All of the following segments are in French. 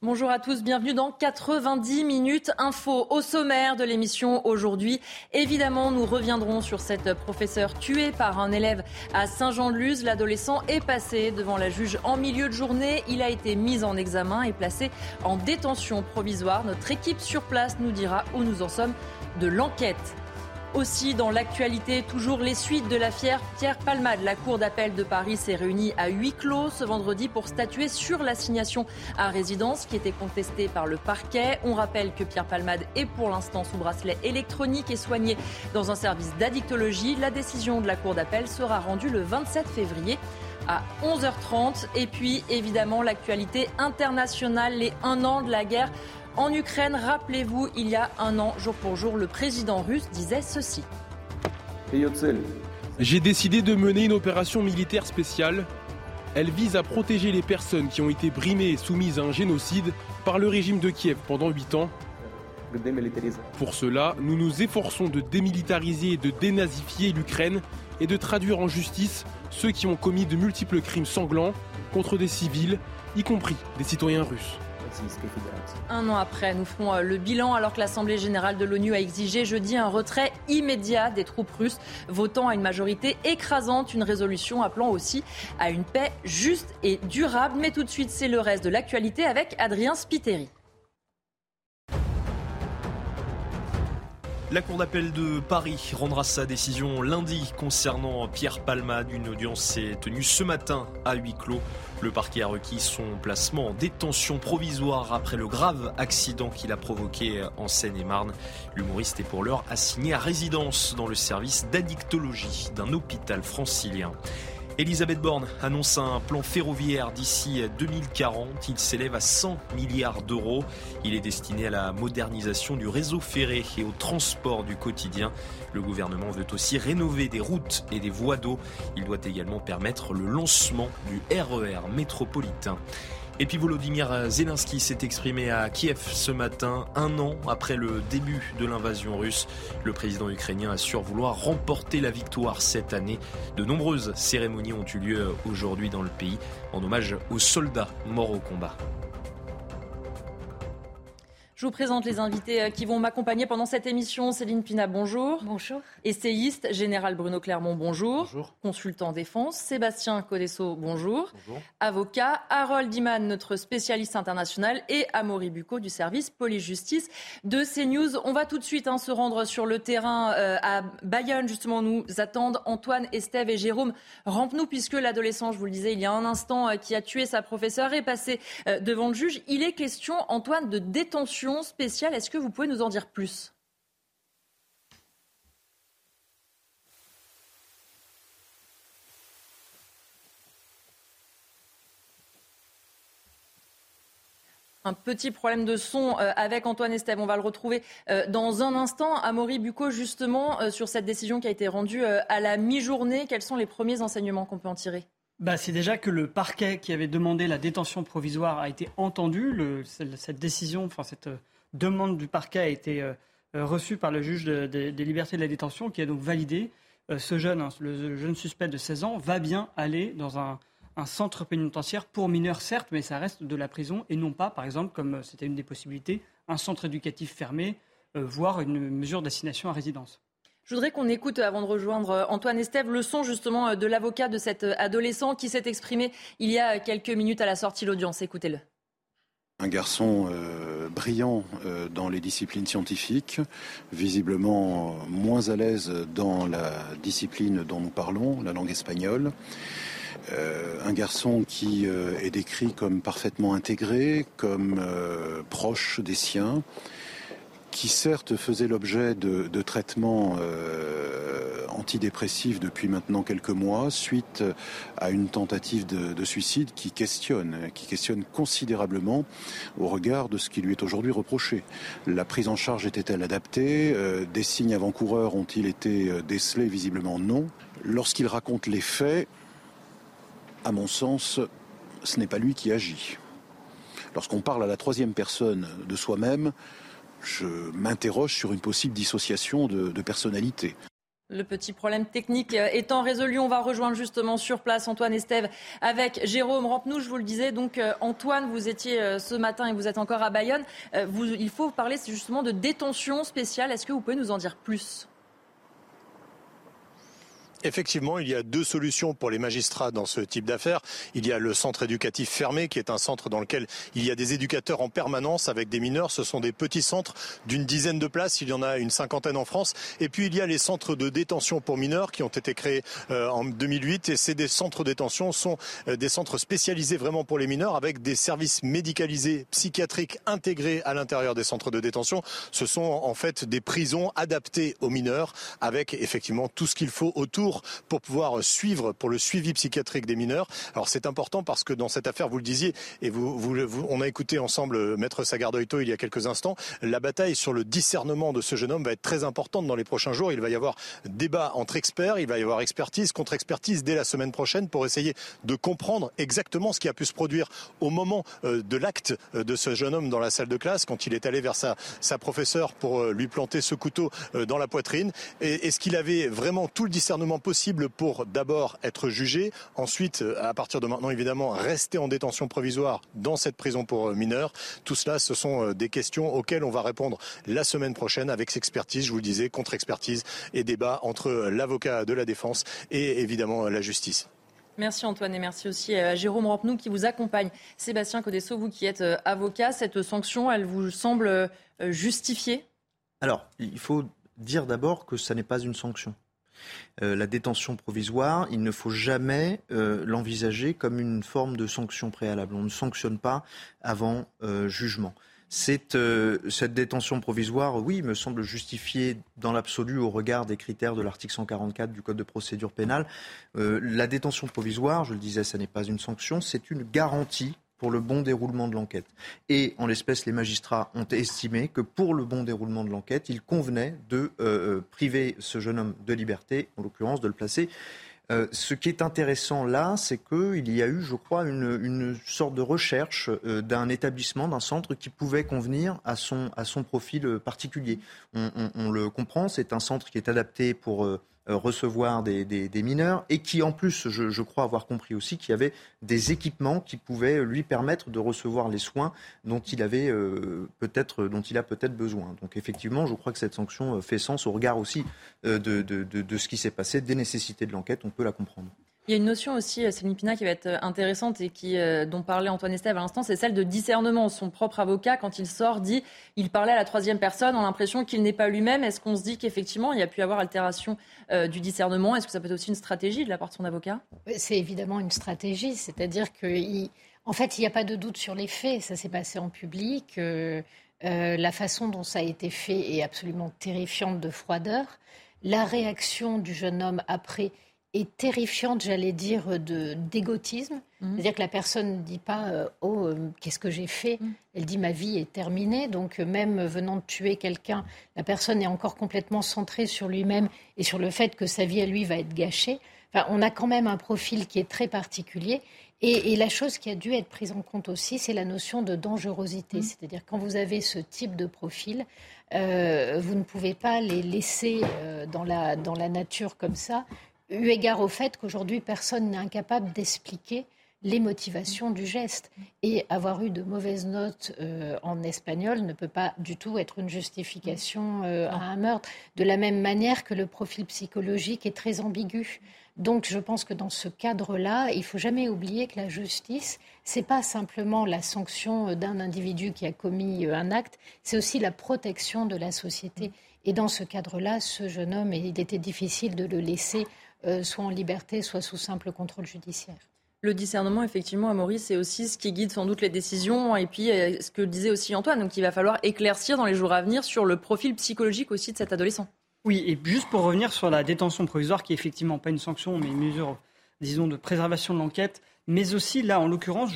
Bonjour à tous, bienvenue dans 90 minutes info au sommaire de l'émission aujourd'hui. Évidemment, nous reviendrons sur cette professeure tuée par un élève à Saint-Jean-de-Luz. L'adolescent est passé devant la juge en milieu de journée. Il a été mis en examen et placé en détention provisoire. Notre équipe sur place nous dira où nous en sommes de l'enquête. Aussi dans l'actualité, toujours les suites de l'affaire Pierre Palmade. La Cour d'appel de Paris s'est réunie à huis clos ce vendredi pour statuer sur l'assignation à résidence qui était contestée par le parquet. On rappelle que Pierre Palmade est pour l'instant sous bracelet électronique et soigné dans un service d'addictologie. La décision de la Cour d'appel sera rendue le 27 février à 11h30. Et puis évidemment l'actualité internationale, les un an de la guerre en Ukraine. Rappelez-vous, il y a un an, jour pour jour, le président russe disait ceci. J'ai décidé de mener une opération militaire spéciale. Elle vise à protéger les personnes qui ont été brimées et soumises à un génocide par le régime de Kiev pendant 8 ans. Pour cela, nous nous efforçons de démilitariser et de dénazifier l'Ukraine et de traduire en justice ceux qui ont commis de multiples crimes sanglants contre des civils, y compris des citoyens russes. Un an après, nous ferons euh, le bilan alors que l'Assemblée générale de l'ONU a exigé jeudi un retrait immédiat des troupes russes, votant à une majorité écrasante une résolution appelant aussi à une paix juste et durable. Mais tout de suite, c'est le reste de l'actualité avec Adrien Spiteri. La Cour d'appel de Paris rendra sa décision lundi concernant Pierre Palmade. Une audience s'est tenue ce matin à huis clos. Le parquet a requis son placement en détention provisoire après le grave accident qu'il a provoqué en Seine-et-Marne. L'humoriste est pour l'heure assigné à résidence dans le service d'addictologie d'un hôpital francilien. Elisabeth Borne annonce un plan ferroviaire d'ici 2040. Il s'élève à 100 milliards d'euros. Il est destiné à la modernisation du réseau ferré et au transport du quotidien. Le gouvernement veut aussi rénover des routes et des voies d'eau. Il doit également permettre le lancement du RER e métropolitain. Et puis Volodymyr Zelensky s'est exprimé à Kiev ce matin, un an après le début de l'invasion russe. Le président ukrainien assure vouloir remporter la victoire cette année. De nombreuses cérémonies ont eu lieu aujourd'hui dans le pays en hommage aux soldats morts au combat. Je vous présente les invités euh, qui vont m'accompagner pendant cette émission. Céline Pina, bonjour. Bonjour. Essayiste, général Bruno Clermont, bonjour. Bonjour. Consultant défense, Sébastien Codesso, bonjour. Bonjour. Avocat, Harold Diman, notre spécialiste international, et Amaury Bucco du service police-justice de CNews. On va tout de suite hein, se rendre sur le terrain euh, à Bayonne. Justement, nous attendent Antoine, Estève et Jérôme Rampe-nous, puisque l'adolescent, je vous le disais il y a un instant, euh, qui a tué sa professeure est passé euh, devant le juge. Il est question, Antoine, de détention spéciale. Est-ce que vous pouvez nous en dire plus? Un petit problème de son euh, avec Antoine Estève. On va le retrouver euh, dans un instant. Amaury Bucco, justement, euh, sur cette décision qui a été rendue à la mi-journée, quels sont les premiers enseignements qu'on peut en tirer? Bah, c'est déjà que le parquet qui avait demandé la détention provisoire a été entendu. Cette décision, enfin cette demande du parquet a été reçue par le juge des libertés de la détention, qui a donc validé ce jeune, hein, le jeune suspect de 16 ans, va bien aller dans un, centre pénitentiaire pour mineurs, certes, mais ça reste de la prison et non pas, par exemple, comme euh, c'était une des possibilités, un centre éducatif fermé, euh, voire une mesure d'assignation à résidence. Je voudrais qu'on écoute, avant de rejoindre euh, Antoine Estève, le son justement de l'avocat de cet adolescent qui s'est exprimé il y a quelques minutes à la sortie de l'audience. Écoutez-le. Un garçon brillant dans les disciplines scientifiques, visiblement moins à l'aise dans la discipline dont nous parlons, la langue espagnole. Euh, un garçon qui euh, est décrit comme parfaitement intégré, comme euh, proche des siens, qui certes faisait l'objet de, traitements antidépressifs depuis maintenant quelques mois, suite à une tentative de, suicide qui questionne, qui questionne considérablement au regard de ce qui lui est aujourd'hui reproché. La prise en charge était-elle adaptée? Des signes avant-coureurs ont-ils été décelés? Visiblement non. Lorsqu'il raconte les faits, à mon sens, ce n'est pas lui qui agit. Lorsqu'on parle à la troisième personne de soi-même, je m'interroge sur une possible dissociation de, personnalité. Le petit problème technique étant résolu, on va rejoindre justement sur place Antoine Estève avec Jérôme Rampenou. Je vous le disais, donc euh, Antoine, vous étiez euh, ce matin et vous êtes encore à Bayonne. Euh, il faut parler justement de détention spéciale. Est-ce que vous pouvez nous en dire plus? Effectivement, il y a deux solutions pour les magistrats dans ce type d'affaires. Il y a le centre éducatif fermé, qui est un centre dans lequel il y a des éducateurs en permanence avec des mineurs. Ce sont des petits centres d'une dizaine de places. Il y en a une cinquantaine en France. Et puis il y a les centres de détention pour mineurs qui ont été créés euh, en 2008. Et ces des centres de détention sont euh, des centres spécialisés vraiment pour les mineurs avec des services médicalisés psychiatriques intégrés à l'intérieur des centres de détention. Ce sont en fait des prisons adaptées aux mineurs avec effectivement tout ce qu'il faut autour pour pouvoir suivre, pour le suivi psychiatrique des mineurs. Alors c'est important parce que dans cette affaire, vous le disiez, et on a écouté ensemble Maître Sagardoito il y a quelques instants, la bataille sur le discernement de ce jeune homme va être très importante dans les prochains jours. Il va y avoir débat entre experts, il va y avoir expertise contre expertise dès la semaine prochaine pour essayer de comprendre exactement ce qui a pu se produire au moment euh, de l'acte euh, de ce jeune homme dans la salle de classe quand il est allé vers sa, sa professeure pour euh, lui planter ce couteau dans la poitrine. Est-ce qu'il avait vraiment tout le discernement possible pour d'abord être jugé, ensuite, euh, à partir de maintenant, évidemment, rester en détention provisoire dans cette prison pour euh, mineurs. Tout cela, ce sont euh, des questions auxquelles on va répondre la semaine prochaine avec expertise, je vous le disais, contre-expertise et débat entre l'avocat de la défense et évidemment la justice. Merci Antoine et merci aussi à Jérôme Rampenou qui vous accompagne. Sébastien Codesso, vous qui êtes avocat, cette sanction, elle vous semble justifiée? Alors, il faut dire d'abord que ça n'est pas une sanction. Euh, la détention provisoire, il ne faut jamais euh, l'envisager comme une forme de sanction préalable. On ne sanctionne pas avant euh, jugement. cette détention provisoire, oui, me semble justifiée dans l'absolu au regard des critères de l'article 144 du Code de procédure pénale. la détention provisoire, je le disais, ce n'est pas une sanction, c'est une garantie pour le bon déroulement de l'enquête. Et en l'espèce, les magistrats ont estimé que pour le bon déroulement de l'enquête, il convenait de euh, euh, priver ce jeune homme de liberté, en l'occurrence de le placer. Euh, ce qui est intéressant là, c'est qu'il y a eu, je crois, une, sorte de recherche d'un établissement, d'un centre qui pouvait convenir à son, à son profil particulier. On, le comprend, c'est un centre qui est adapté pour recevoir des, mineurs et qui, en plus, je, crois avoir compris aussi qu'il y avait des équipements qui pouvaient lui permettre de recevoir les soins dont il avait euh, peut-être, dont il a peut-être besoin. Donc, effectivement, je crois que cette sanction euh, fait sens au regard aussi de, de ce qui s'est passé, des nécessités de l'enquête. On peut la comprendre. Il y a une notion aussi, euh, Céline Pina, qui va être euh, intéressante et euh, dont parlait Antoine Estève à l'instant, c'est celle de discernement. Son propre avocat, quand il sort, dit il parlait à la troisième personne, on a l'impression qu'il n'est pas lui-même. Est-ce qu'on se dit qu'effectivement, il y a pu avoir altération du discernement? Est-ce que ça peut être aussi une stratégie de la part de son avocat? C'est évidemment une stratégie, c'est-à-dire qu'en fait, il n'y a pas de doute sur les faits. Ça s'est passé en public. la façon dont ça a été fait est absolument terrifiante de froideur. La réaction du jeune homme après est terrifiante, j'allais dire, de d'égotisme. Mhm. C'est-à-dire que la personne ne dit pas euh, Oh, euh, qu'est-ce que j'ai fait? Mhm. Elle dit Ma vie est terminée. Donc, euh, même venant de tuer quelqu'un, la personne est encore complètement centrée sur lui-même et sur le fait que sa vie à lui va être gâchée. Enfin, on a quand même un profil qui est très particulier. Et, la chose qui a dû être prise en compte aussi, c'est la notion de dangerosité. Mhm. C'est-à-dire quand vous avez ce type de profil, vous ne pouvez pas les laisser dans, la, dans la nature comme ça eu égard au fait qu'aujourd'hui, personne n'est incapable d'expliquer les motivations du geste. Et avoir eu de mauvaises notes euh, en espagnol ne peut pas du tout être une justification euh, à un meurtre, de la même manière que le profil psychologique est très ambigu. Donc je pense que dans ce cadre-là, il faut jamais oublier que la justice, c'est pas simplement la sanction d'un individu qui a commis euh, un acte, c'est aussi la protection de la société. Et dans ce cadre-là, ce jeune homme, il était difficile de le laisser euh, soit en liberté, soit sous simple contrôle judiciaire. Le discernement, effectivement, à Maurice, c'est aussi ce qui guide sans doute les décisions. Et puis, euh, ce que disait aussi Antoine, donc il va falloir éclaircir dans les jours à venir sur le profil psychologique aussi de cet adolescent. Oui, et juste pour revenir sur la détention provisoire, qui est effectivement pas une sanction, mais une mesure, disons, de préservation de l'enquête, mais aussi, là, en l'occurrence,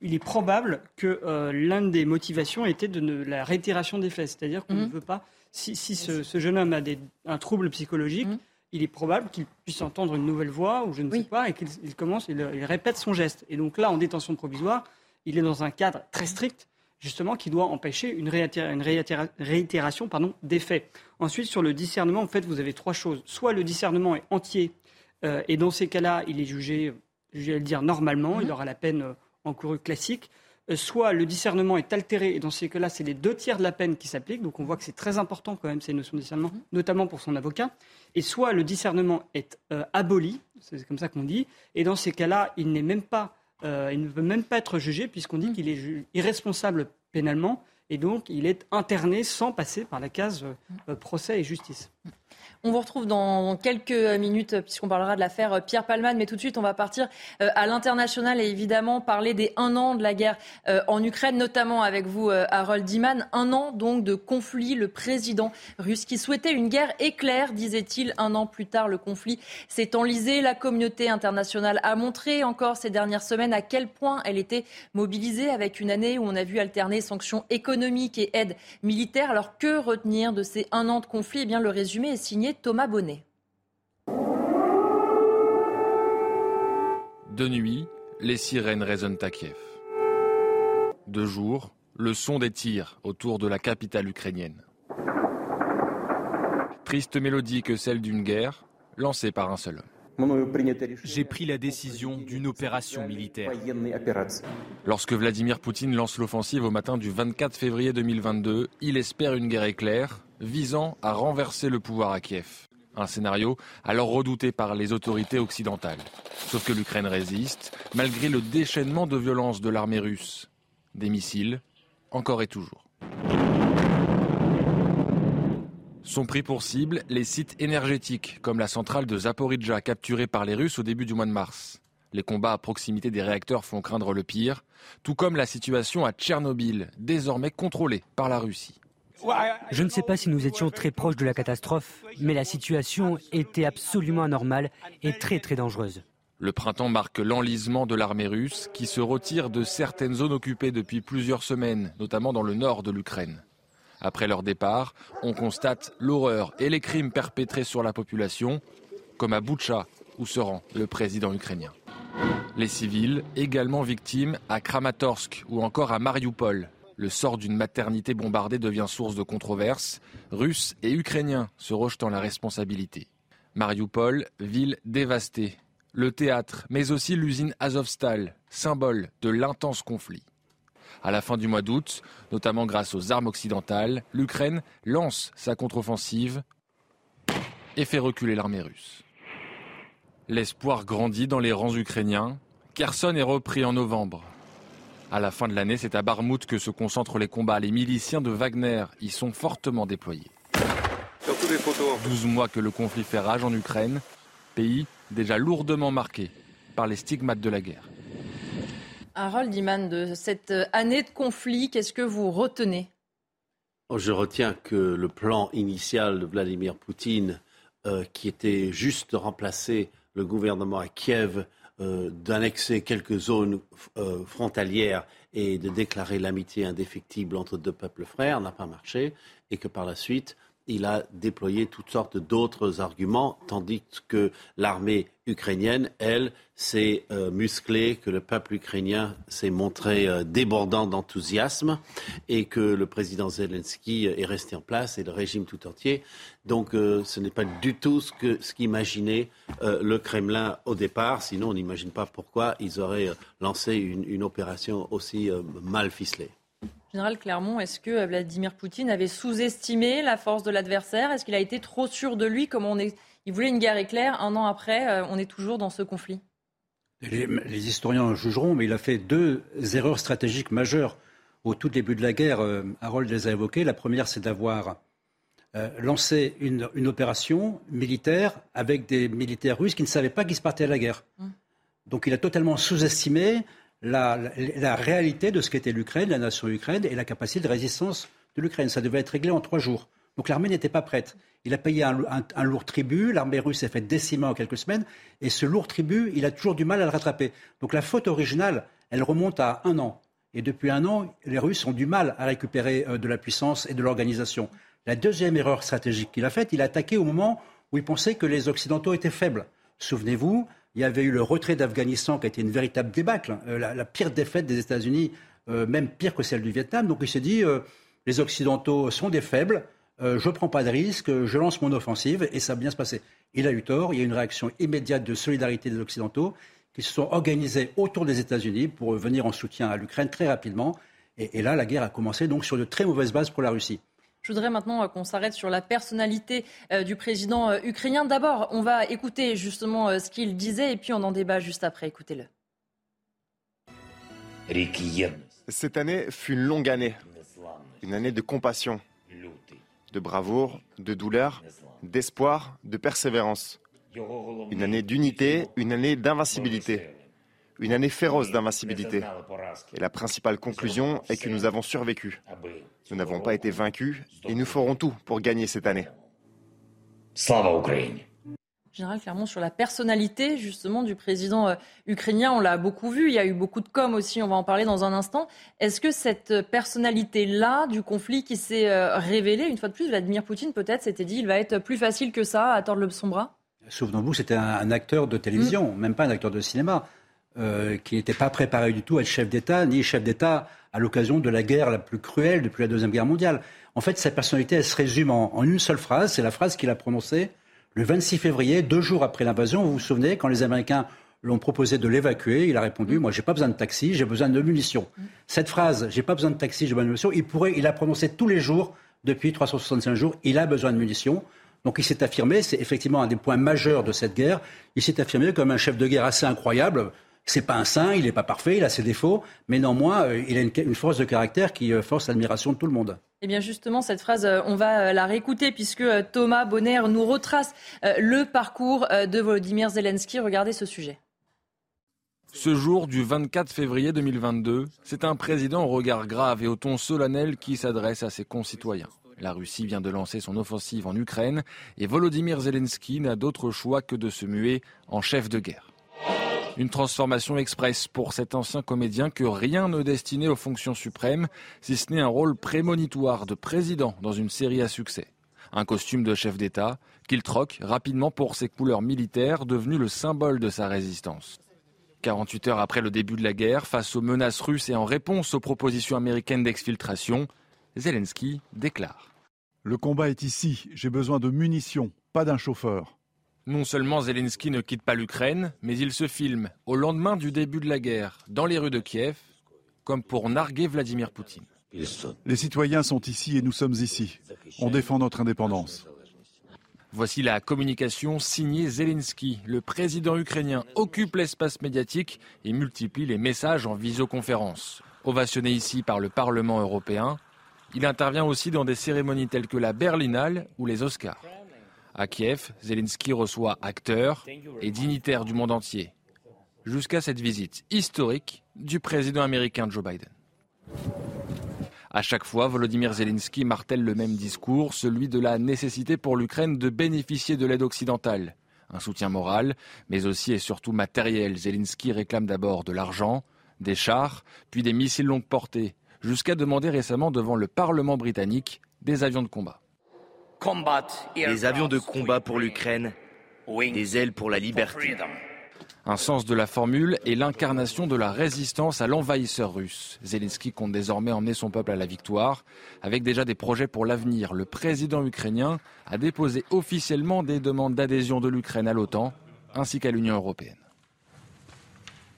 il est probable que euh, l'une des motivations était de la réitération des faits. C'est-à-dire qu'on ne mhm. veut pas, si, ce, jeune homme a un trouble psychologique, mhm il est probable qu'il puisse entendre une nouvelle voix, ou je ne sais pas, et qu'il commence, il, il répète son geste. Et donc là, en détention provisoire, il est dans un cadre très strict justement, qui doit empêcher une, réitération pardon, des faits. Ensuite, sur le discernement, en fait, vous avez trois choses. Soit le discernement est entier, euh, et dans ces cas-là, il est jugé, je vais le dire, normalement, il mhm. aura la peine euh, encourue classique. Euh, soit le discernement est altéré, et dans ces cas-là, c'est les deux tiers de la peine qui s'appliquent. Donc on voit que c'est très important quand même ces notions de discernement, mhm. notamment pour son avocat. Et soit le discernement est aboli, c'est comme ça qu'on dit, et dans ces cas-là, il n'est même pas euh, il ne peut même pas être jugé puisqu'on dit mm. qu'il est irresponsable pénalement et donc il est interné sans passer par la case euh, procès et justice. On vous retrouve dans quelques minutes puisqu'on parlera de l'affaire Pierre Palman. Mais tout de suite, on va partir euh, à l'international et évidemment parler des un an de la guerre euh, en Ukraine, notamment avec vous, euh, Harold Diman. Un an donc de conflit. Le président russe qui souhaitait une guerre éclair, disait-il. Un an plus tard, le conflit s'est enlisé. La communauté internationale a montré encore ces dernières semaines à quel point elle était mobilisée avec une année où on a vu alterner sanctions économiques et aide militaire. Alors que retenir de ces un an de conflit? Eh bien, le résumé est signé Thomas Bonnet. De nuit, les sirènes résonnent à Kiev. De jour, le son des tirs autour de la capitale ukrainienne. Triste mélodie que celle d'une guerre lancée par un seul homme. J'ai pris la décision d'une opération militaire. Lorsque Vladimir Poutine lance l'offensive au matin du 24 février 2022, il espère une guerre éclair visant à renverser le pouvoir à Kiev. Un scénario alors redouté par les autorités occidentales. Sauf que l'Ukraine résiste, malgré le déchaînement de violence de l'armée russe. Des missiles, encore et toujours. Sont pris pour cible les sites énergétiques, comme la centrale de Zaporizhzhia capturée par les Russes au début du mois de mars. Les combats à proximité des réacteurs font craindre le pire, tout comme la situation à Tchernobyl, désormais contrôlée par la Russie. Je ne sais pas si nous étions très proches de la catastrophe, mais la situation était absolument anormale et très très dangereuse. Le printemps marque l'enlisement de l'armée russe qui se retire de certaines zones occupées depuis plusieurs semaines, notamment dans le nord de l'Ukraine. Après leur départ, on constate l'horreur et les crimes perpétrés sur la population, comme à Boutcha, où se rend le président ukrainien. Les civils, également victimes à Kramatorsk ou encore à Mariupol, le sort d'une maternité bombardée devient source de controverses, Russes et Ukrainiens se rejetant la responsabilité. Mariupol, ville dévastée. Le théâtre, mais aussi l'usine Azovstal, symbole de l'intense conflit. À la fin du mois d'août, notamment grâce aux armes occidentales, l'Ukraine lance sa contre-offensive et fait reculer l'armée russe. L'espoir grandit dans les rangs ukrainiens. Kherson est repris en novembre. À la fin de l'année, c'est à Barmout que se concentrent les combats. Les miliciens de Wagner y sont fortement déployés. 12 mois que le conflit fait rage en Ukraine, pays déjà lourdement marqué par les stigmates de la guerre. Harold Iman, de cette année de conflit, qu'est-ce que vous retenez? Oh, Je retiens que le plan initial de Vladimir Poutine, euh, qui était juste de remplacer le gouvernement à Kiev euh, d'annexer quelques zones euh, frontalières et de déclarer l'amitié indéfectible entre deux peuples frères n'a pas marché et que par la suite, il a déployé toutes sortes d'autres arguments, tandis que l'armée ukrainienne, elle, s'est euh, musclée, que le peuple ukrainien s'est montré euh, débordant d'enthousiasme et que le président Zelensky est resté en place et le régime tout entier. Donc euh, ce n'est pas du tout ce qu'imaginait le Kremlin au départ, sinon on n'imagine pas pourquoi ils auraient lancé une opération aussi mal ficelée. Général Clermont, est-ce que Vladimir Poutine avait sous-estimé la force de l'adversaire? Est-ce qu'il a été trop sûr de lui Comme on est... Il voulait une guerre éclair. Un an après, euh, on est toujours dans ce conflit? Les, historiens jugeront, mais il a fait deux erreurs stratégiques majeures au tout début de la guerre. Euh, Harold les a évoquées. La première, c'est d'avoir euh, lancé une, opération militaire avec des militaires russes qui ne savaient pas qu'ils se partaient à la guerre. Hum. Donc il a totalement sous-estimé la, réalité de ce qu'était l'Ukraine, la nation Ukraine et la capacité de résistance de l'Ukraine. Ça devait être réglé en trois jours. Donc l'armée n'était pas prête. Il a payé un, lourd tribut, l'armée russe s'est fait décimer en quelques semaines, et ce lourd tribut, il a toujours du mal à le rattraper. Donc la faute originale, elle remonte à un an. Et depuis un an, les Russes ont du mal à récupérer euh, de la puissance et de l'organisation. La deuxième erreur stratégique qu'il a faite, il a attaqué au moment où il pensait que les Occidentaux étaient faibles. Souvenez-vous, il y avait eu le retrait d'Afghanistan qui a été une véritable débâcle, euh, la, pire défaite des États-Unis, euh, même pire que celle du Vietnam. Donc il s'est dit, euh, les Occidentaux sont des faibles, je ne prends pas de risque, je lance mon offensive et ça va bien se passer. Il a eu tort, il y a eu une réaction immédiate de solidarité des Occidentaux qui se sont organisés autour des États-Unis pour venir en soutien à l'Ukraine très rapidement. Et, et, là, la guerre a commencé donc sur de très mauvaises bases pour la Russie. Je voudrais maintenant euh, qu'on s'arrête sur la personnalité euh, du président euh, ukrainien. D'abord, on va écouter justement ce qu'il disait et puis on en débat juste après. Écoutez-le. Cette année fut une longue année, une année de compassion, de bravoure, de douleur, d'espoir, de persévérance. Une année d'unité, une année d'invincibilité, une année féroce d'invincibilité. Et la principale conclusion est que nous avons survécu. Nous n'avons pas été vaincus et nous ferons tout pour gagner cette année. Slava Ukraine. Général Clermont, sur la personnalité justement du président euh, ukrainien, on l'a beaucoup vu, il y a eu beaucoup de com aussi, on va en parler dans un instant. Est-ce que cette personnalité-là du conflit qui s'est euh, révélée, une fois de plus, Vladimir Poutine peut-être s'était dit il va être plus facile que ça à tordre son bras? Souvenons-vous, c'était un, acteur de télévision, mm. même pas un acteur de cinéma, euh, qui n'était pas préparé du tout à être chef d'État, ni chef d'État à l'occasion de la guerre la plus cruelle depuis la Deuxième Guerre mondiale. En fait, sa personnalité, elle se résume en, une seule phrase, c'est la phrase qu'il a prononcée le 26 février, deux jours après l'invasion. Vous vous souvenez, quand les Américains l'ont proposé de l'évacuer, il a répondu Moi, j'ai pas besoin de taxi, j'ai besoin de munitions. Cette phrase, j'ai pas besoin de taxi, j'ai besoin de munitions, il pourrait, il a prononcé tous les jours depuis 365 jours, il a besoin de munitions. Donc il s'est affirmé, c'est effectivement un des points majeurs de cette guerre, il s'est affirmé comme un chef de guerre assez incroyable, c'est pas un saint, il n'est pas parfait, il a ses défauts, mais néanmoins, euh, il a une, force de caractère qui euh, force l'admiration de tout le monde. Eh bien justement, cette phrase, euh, on va la réécouter puisque Thomas Bonner nous retrace le parcours de Volodymyr Zelensky. Regardez ce sujet. Ce jour du 24 février 2022, c'est un président au regard grave et au ton solennel qui s'adresse à ses concitoyens. La Russie vient de lancer son offensive en Ukraine et Volodymyr Zelensky n'a d'autre choix que de se muer en chef de guerre. Une transformation express pour cet ancien comédien que rien ne destinait aux fonctions suprêmes, si ce n'est un rôle prémonitoire de président dans une série à succès. Un costume de chef d'État qu'il troque rapidement pour ses couleurs militaires, devenu le symbole de sa résistance. 48 heures après le début de la guerre, face aux menaces russes et en réponse aux propositions américaines d'exfiltration, Zelensky déclare Le combat est ici, j'ai besoin de munitions, pas d'un chauffeur. Non seulement Zelensky ne quitte pas l'Ukraine, mais il se filme au lendemain du début de la guerre dans les rues de Kiev, comme pour narguer Vladimir Poutine. Les citoyens sont ici et nous sommes ici. On défend notre indépendance. Voici la communication signée Zelensky. Le président ukrainien occupe l'espace médiatique et multiplie les messages en visioconférence. Ovationné ici par le Parlement européen, il intervient aussi dans des cérémonies telles que la Berlinale ou les Oscars. À Kiev, Zelensky reçoit acteurs et dignitaires du monde entier, jusqu'à cette visite historique du président américain Joe Biden. À chaque fois, Volodymyr Zelensky martèle le même discours, celui de la nécessité pour l'Ukraine de bénéficier de l'aide occidentale. Un soutien moral, mais aussi et surtout matériel. Zelensky réclame d'abord de l'argent, des chars, puis des missiles longue portée, jusqu'à demander récemment devant le Parlement britannique des avions de combat. Des avions de combat pour l'Ukraine, des ailes pour la liberté. Un sens de la formule et l'incarnation de la résistance à l'envahisseur russe. Zelensky compte désormais emmener son peuple à la victoire, avec déjà des projets pour l'avenir. Le président ukrainien a déposé officiellement des demandes d'adhésion de l'Ukraine à l'OTAN, ainsi qu'à l'Union européenne.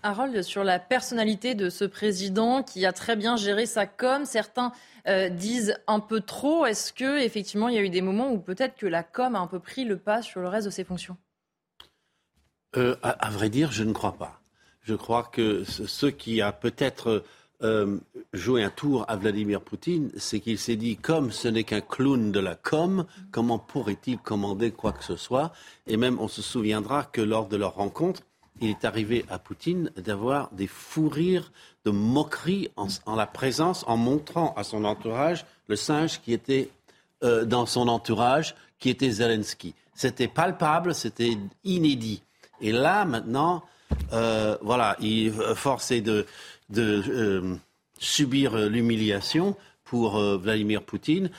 Harold, sur la personnalité de ce président qui a très bien géré sa com, certains euh, disent un peu trop. Est-ce que effectivement il y a eu des moments où peut-être que la com a un peu pris le pas sur le reste de ses fonctions? Euh, à, vrai dire, je ne crois pas. Je crois que ce qui a peut-être euh, joué un tour à Vladimir Poutine, c'est qu'il s'est dit, comme ce n'est qu'un clown de la com, comment pourrait-il commander quoi que ce soit? Et même, on se souviendra que lors de leur rencontre, il est arrivé à Poutine d'avoir des fous rires de moquerie en, la présence, en montrant à son entourage le singe qui était euh, dans son entourage, qui était Zelensky. C'était palpable, c'était inédit. Et là, maintenant, euh, voilà, il euh, forcé de, de subir l'humiliation pour Vladimir Poutine.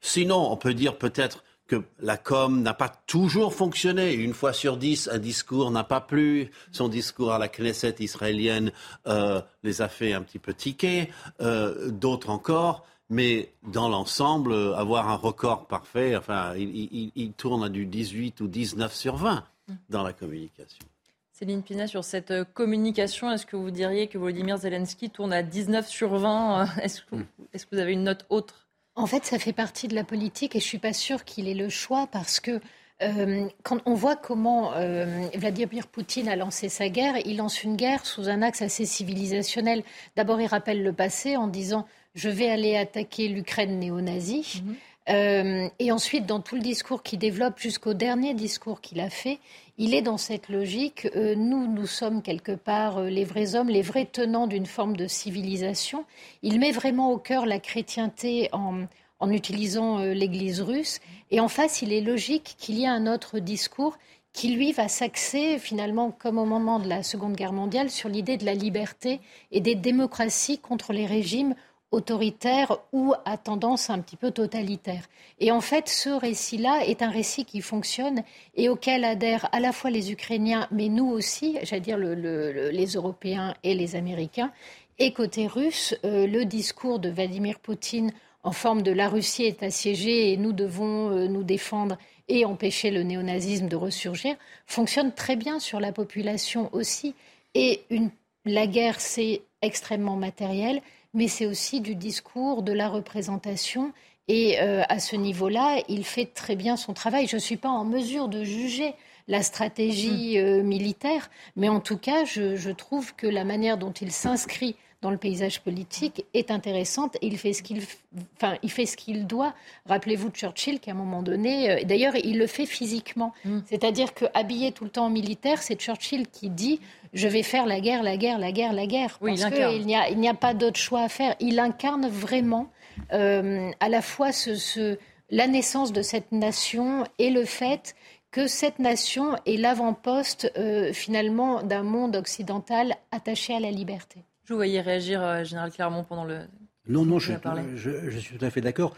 sinon, on peut dire peut-être que la com n'a pas toujours fonctionné. Une fois sur dix, un discours n'a pas plu. Son discours à la Knesset israélienne euh, les a fait un petit peu tiquer, euh, d'autres encore. Mais dans l'ensemble, avoir un record parfait, enfin, il, tourne à du 18 ou 19 sur 20 dans la communication. Céline Pina, sur cette euh, communication, est-ce que vous diriez que Volodymyr Zelensky tourne à 19 sur 20 Est-ce que, hmm. est que, vous avez une note autre? En fait, ça fait partie de la politique et je ne suis pas sûre qu'il ait le choix parce que euh, quand on voit comment euh, Vladimir Poutine a lancé sa guerre, il lance une guerre sous un axe assez civilisationnel. D'abord, il rappelle le passé en disant je vais aller attaquer l'Ukraine néo-nazie. Mhm. Euh, et ensuite, dans tout le discours qu'il développe jusqu'au dernier discours qu'il a fait, il est dans cette logique. Euh, nous, nous sommes quelque part euh, les vrais hommes, les vrais tenants d'une forme de civilisation. Il met vraiment au cœur la chrétienté en, en utilisant l'Église russe. Et en face, il est logique qu'il y ait un autre discours qui, lui, va s'axer finalement, comme au moment de la Seconde Guerre mondiale, sur l'idée de la liberté et des démocraties contre les régimes autoritaire ou à tendance un petit peu totalitaire. Et en fait, ce récit-là est un récit qui fonctionne et auquel adhèrent à la fois les Ukrainiens, mais nous aussi, j'allais dire les Européens et les Américains. Et côté russe, euh, le discours de Vladimir Poutine en forme de la Russie est assiégée et nous devons euh, nous défendre et empêcher le néonazisme de ressurgir fonctionne très bien sur la population aussi. Et la guerre, c'est extrêmement matériel mais c'est aussi du discours, de la représentation. Et euh, à ce niveau-là, il fait très bien son travail. Je ne suis pas en mesure de juger la stratégie mm. euh, militaire, mais en tout cas, je, trouve que la manière dont il s'inscrit dans le paysage politique est intéressante et il fait ce qu'il enfin, il fait ce qu'il doit. Rappelez-vous de Churchill qui, à un moment donné, euh, d'ailleurs, il le fait physiquement. Mm. C'est-à-dire que habillé tout le temps en militaire, c'est Churchill qui dit je vais faire la guerre, la guerre, la guerre, la guerre. Oui, parce qu'il n'y a, il n'y a pas d'autre choix à faire. Il incarne vraiment euh, à la fois ce, la naissance de cette nation et le fait que cette nation est l'avant-poste euh, finalement d'un monde occidental attaché à la liberté. Je vous voyais réagir, euh, Général Clermont, pendant le. Non, non, je, je, suis tout à fait d'accord.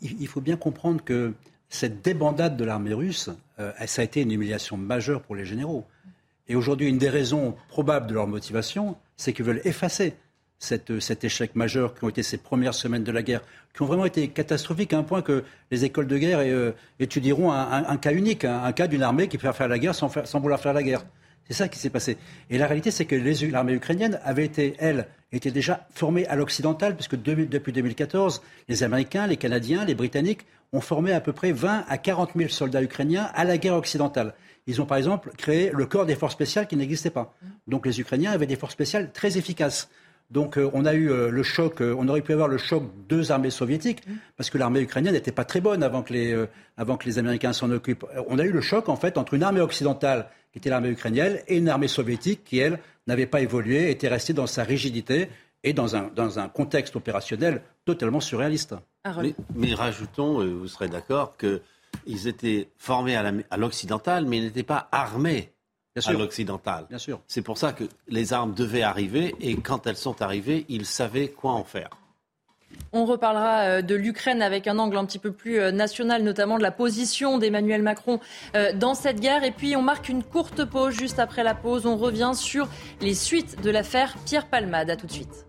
Il, faut bien comprendre que cette débandade de l'armée russe, euh, ça a été une humiliation majeure pour les généraux. Et aujourd'hui, une des raisons probables de leur motivation, c'est qu'ils veulent effacer cette, cet échec majeur qui ont été ces premières semaines de la guerre, qui ont vraiment été catastrophiques à un point que les écoles de guerre euh, étudieront un, cas unique, un, cas d'une armée qui peut faire la guerre sans, sans vouloir faire la guerre. C'est ça qui s'est passé. Et la réalité, c'est que l'armée ukrainienne avait été, elle, était déjà formée à l'occidental, puisque depuis 2014, les Américains, les Canadiens, les Britanniques ont formé à peu près 20 à 40 000 soldats ukrainiens à la guerre occidentale. Ils ont par exemple créé le corps des forces spéciales qui n'existait pas. Donc les Ukrainiens avaient des forces spéciales très efficaces. Donc euh, on a eu euh, le choc, euh, on aurait pu avoir le choc deux armées soviétiques, parce que l'armée ukrainienne n'était pas très bonne avant que les, avant que les Américains s'en occupent. On a eu le choc en fait entre une armée occidentale qui était l'armée ukrainienne, et une armée soviétique qui, elle, n'avait pas évolué, était restée dans sa rigidité et dans un, dans un contexte opérationnel totalement surréaliste. Mais, rajoutons, euh, vous serez d'accord, qu'ils étaient formés à l'occidental, mais ils n'étaient pas armés à l'occidental. Bien sûr. C'est pour ça que les armes devaient arriver, et quand elles sont arrivées, ils savaient quoi en faire. On reparlera euh, de l'Ukraine avec un angle un petit peu plus euh, national, notamment de la position d'Emmanuel Macron euh, dans cette guerre. Et puis on marque une courte pause. Juste après la pause, on revient sur les suites de l'affaire Pierre Palmade. A tout de suite.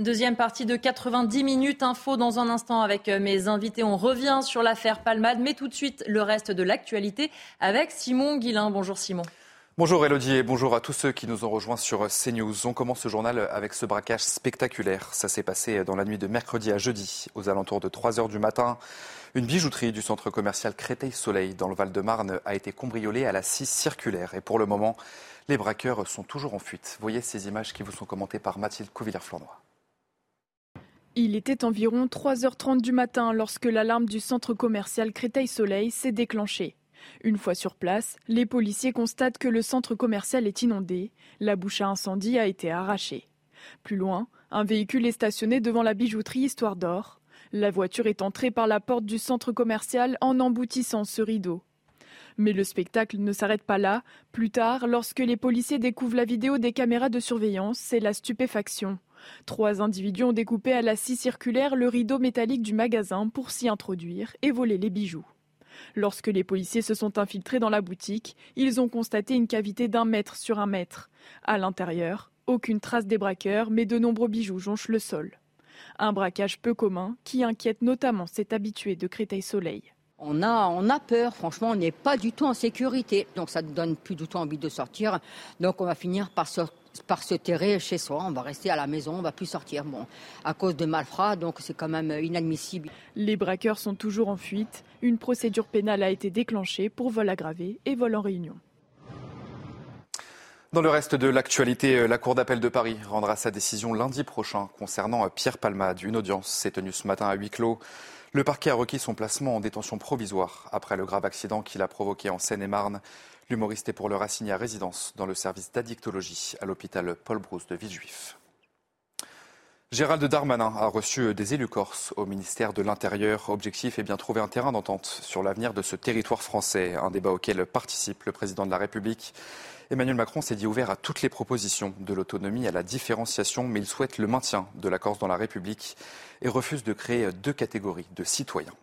Deuxième partie de 90 minutes info dans un instant avec mes invités. On revient sur l'affaire Palmade, mais tout de suite le reste de l'actualité avec Simon Guillain. Bonjour Simon. Bonjour Elodie et bonjour à tous ceux qui nous ont rejoints sur CNews. On commence ce journal avec ce braquage spectaculaire. Ça s'est passé dans la nuit de mercredi à jeudi, aux alentours de 3 heures du matin. Une bijouterie du centre commercial Créteil-Soleil dans le Val-de-Marne a été cambriolée à la scie circulaire. Et pour le moment, les braqueurs sont toujours en fuite. Voyez ces images qui vous sont commentées par Mathilde Couvillère-Flournoy. Il était environ 3h30 du matin lorsque l'alarme du centre commercial Créteil-Soleil s'est déclenchée. Une fois sur place, les policiers constatent que le centre commercial est inondé, la bouche à incendie a été arrachée. Plus loin, un véhicule est stationné devant la bijouterie Histoire d'Or. La voiture est entrée par la porte du centre commercial en emboutissant ce rideau. Mais le spectacle ne s'arrête pas là. Plus tard, lorsque les policiers découvrent la vidéo des caméras de surveillance, c'est la stupéfaction. Trois individus ont découpé à la scie circulaire le rideau métallique du magasin pour s'y introduire et voler les bijoux. Lorsque les policiers se sont infiltrés dans la boutique, ils ont constaté une cavité d'un mètre sur un mètre. À l'intérieur, aucune trace des braqueurs, mais de nombreux bijoux jonchent le sol. Un braquage peu commun qui inquiète notamment cet habitué de Créteil-Soleil. On a, on a peur, franchement, on n'est pas du tout en sécurité. Donc ça ne donne plus du tout envie de sortir. Donc on va finir par se, par se terrer chez soi. On va rester à la maison, on va plus sortir. Bon, à cause de malfrats, donc c'est quand même inadmissible. Les braqueurs sont toujours en fuite. Une procédure pénale a été déclenchée pour vol aggravé et vol en réunion. Dans le reste de l'actualité, la Cour d'appel de Paris rendra sa décision lundi prochain concernant Pierre Palmade. Une audience s'est tenue ce matin à huis clos. Le parquet a requis son placement en détention provisoire après le grave accident qu'il a provoqué en Seine-et-Marne. L'humoriste est pour l'heure assigné à résidence dans le service d'addictologie à l'hôpital Paul Brousse de Villejuif. Gérald Darmanin a reçu des élus corses au ministère de l'Intérieur. Objectif est bien trouver un terrain d'entente sur l'avenir de ce territoire français, un débat auquel participe le président de la République. Emmanuel Macron s'est dit ouvert à toutes les propositions de l'autonomie à la différenciation, mais il souhaite le maintien de la Corse dans la République et refuse de créer deux catégories de citoyens.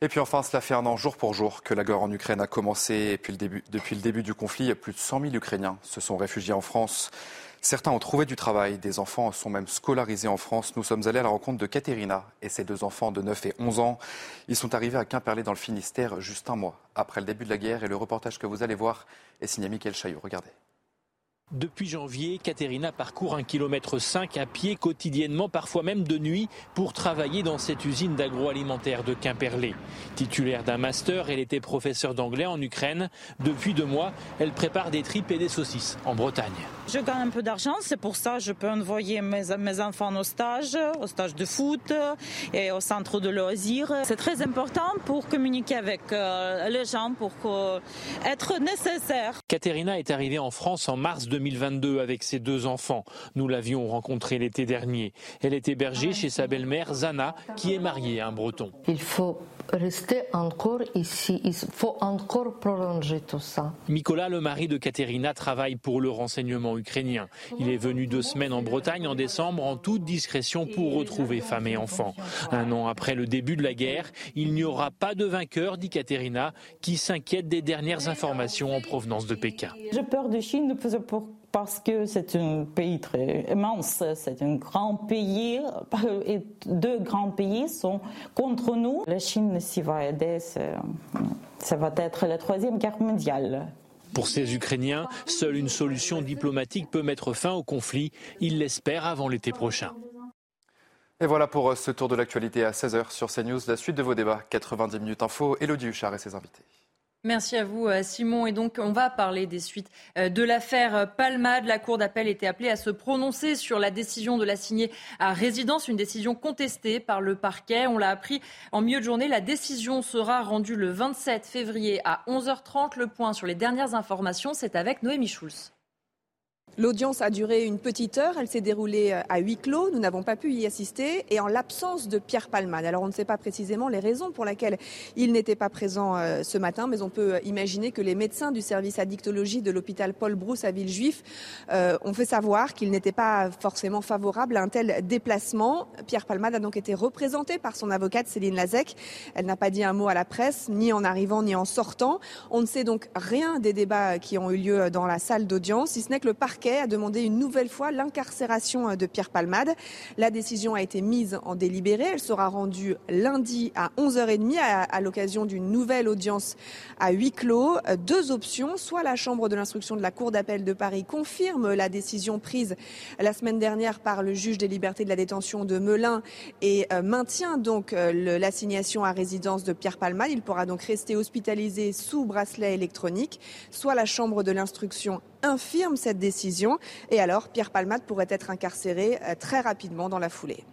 Et puis enfin, cela fait un an jour pour jour que la guerre en Ukraine a commencé. depuis le début du conflit, plus de 100 000 Ukrainiens se sont réfugiés en France. Certains ont trouvé du travail, des enfants sont même scolarisés en France. Nous sommes allés à la rencontre de Katerina et ses deux enfants de 9 et 11 ans. Ils sont arrivés à Quimperlé dans le Finistère juste un mois après le début de la guerre et le reportage que vous allez voir est signé Michael Chaillot. Regardez. Depuis janvier, Katerina parcourt un kilomètre 5 à pied quotidiennement, parfois même de nuit, pour travailler dans cette usine d'agroalimentaire de Quimperlé. Titulaire d'un master, elle était professeure d'anglais en Ukraine. Depuis deux mois, elle prépare des tripes et des saucisses en Bretagne. Je gagne un peu d'argent, c'est pour ça que je peux envoyer mes, mes enfants au stage, au stage de foot et au centre de loisirs. C'est très important pour communiquer avec euh, les gens, pour être nécessaire. Katerina est arrivée en France en mars 2022 avec ses deux enfants. Nous l'avions rencontrée l'été dernier. Elle est hébergée chez sa belle-mère Zana, qui est mariée à un breton. Il faut rester encore ici. Il faut encore prolonger tout ça. Nicolas, le mari de Katerina, travaille pour le renseignement ukrainien. Il est venu deux semaines en Bretagne en décembre en toute discrétion pour retrouver femme et enfants. Un an après le début de la guerre, il n'y aura pas de vainqueur, dit Katerina, qui s'inquiète des dernières informations en provenance de Pékin. J'ai peur de Chine parce que c'est un pays très immense, c'est un grand pays et deux grands pays sont contre nous. La Chine s'y va aider, ça va être la troisième guerre mondiale. Pour ces Ukrainiens, seule une solution diplomatique peut mettre fin au conflit. Ils l'espèrent avant l'été prochain. Et voilà pour ce tour de l'actualité à 16h sur CNews. La suite de vos débats, 90 minutes info, Elodie Huchard et ses invités. Merci à vous, euh, Simon. Et donc, on va parler des suites euh, de l'affaire Palmade. La Cour d'appel était appelée à se prononcer sur la décision de l'assigner à résidence, une décision contestée par le parquet. On l'a appris en milieu de journée. La décision sera rendue le 27 février à 11h30. Le point sur les dernières informations, c'est avec Noémie Schulz. L'audience a duré une petite heure, elle s'est déroulée euh, à huis clos, nous n'avons pas pu y assister et en l'absence de Pierre Palmade. Alors on ne sait pas précisément les raisons pour lesquelles il n'était pas présent euh, ce matin, mais on peut imaginer que les médecins du service addictologie de l'hôpital Paul Brousse à Villejuif euh, ont fait savoir qu'il n'était pas forcément favorable à un tel déplacement. Pierre Palmade a donc été représenté par son avocate Céline Lazec. Elle n'a pas dit un mot à la presse, ni en arrivant ni en sortant. On ne sait donc rien des débats qui ont eu lieu dans la salle d'audience, si ce n'est que le parquet a demandé une nouvelle fois l'incarcération de Pierre Palmade. La décision a été mise en délibéré. Elle sera rendue lundi à 11h30 à, l'occasion d'une nouvelle audience à huis clos. Deux options, soit la Chambre de l'instruction de la Cour d'appel de Paris confirme la décision prise la semaine dernière par le juge des libertés de la détention de Melun et euh, maintient donc euh, l'assignation à résidence de Pierre Palmade. Il pourra donc rester hospitalisé sous bracelet électronique, soit la Chambre de l'instruction infirme cette décision. Et alors, Pierre Palmade pourrait être incarcéré euh, très rapidement dans la foulée.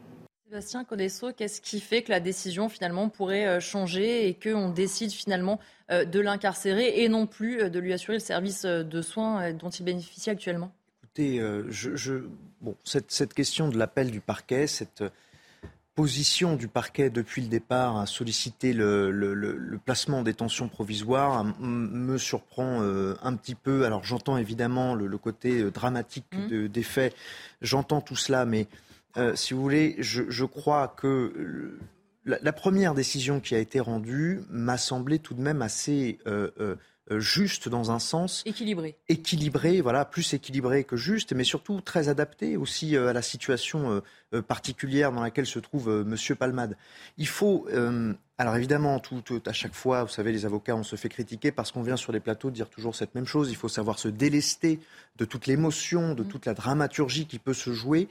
Sébastien Codesso, qu'est-ce qui fait que la décision finalement pourrait euh, changer et qu'on décide finalement euh, de l'incarcérer et non plus de lui assurer le service de soins dont il bénéficie actuellement? Écoutez, je, bon, cette, cette, question de l'appel du parquet, cette, position du parquet depuis le départ à solliciter le, placement en détention provisoire me surprend euh, un petit peu. Alors j'entends évidemment le, côté euh, dramatique mmh. des faits, j'entends tout cela, mais euh, si vous voulez, je, crois que la, première décision qui a été rendue m'a semblé tout de même assez euh, juste dans un sens. Équilibré. Équilibré, voilà, plus équilibré que juste, mais surtout très adapté aussi euh, à la situation euh, particulière dans laquelle se trouve Monsieur Palmade. Il faut, alors évidemment, tout, à chaque fois, vous savez, les avocats, on se fait critiquer parce qu'on vient sur les plateaux dire toujours cette même chose. Il faut savoir se délester de toute l'émotion, de mm. toute la dramaturgie qui peut se jouer.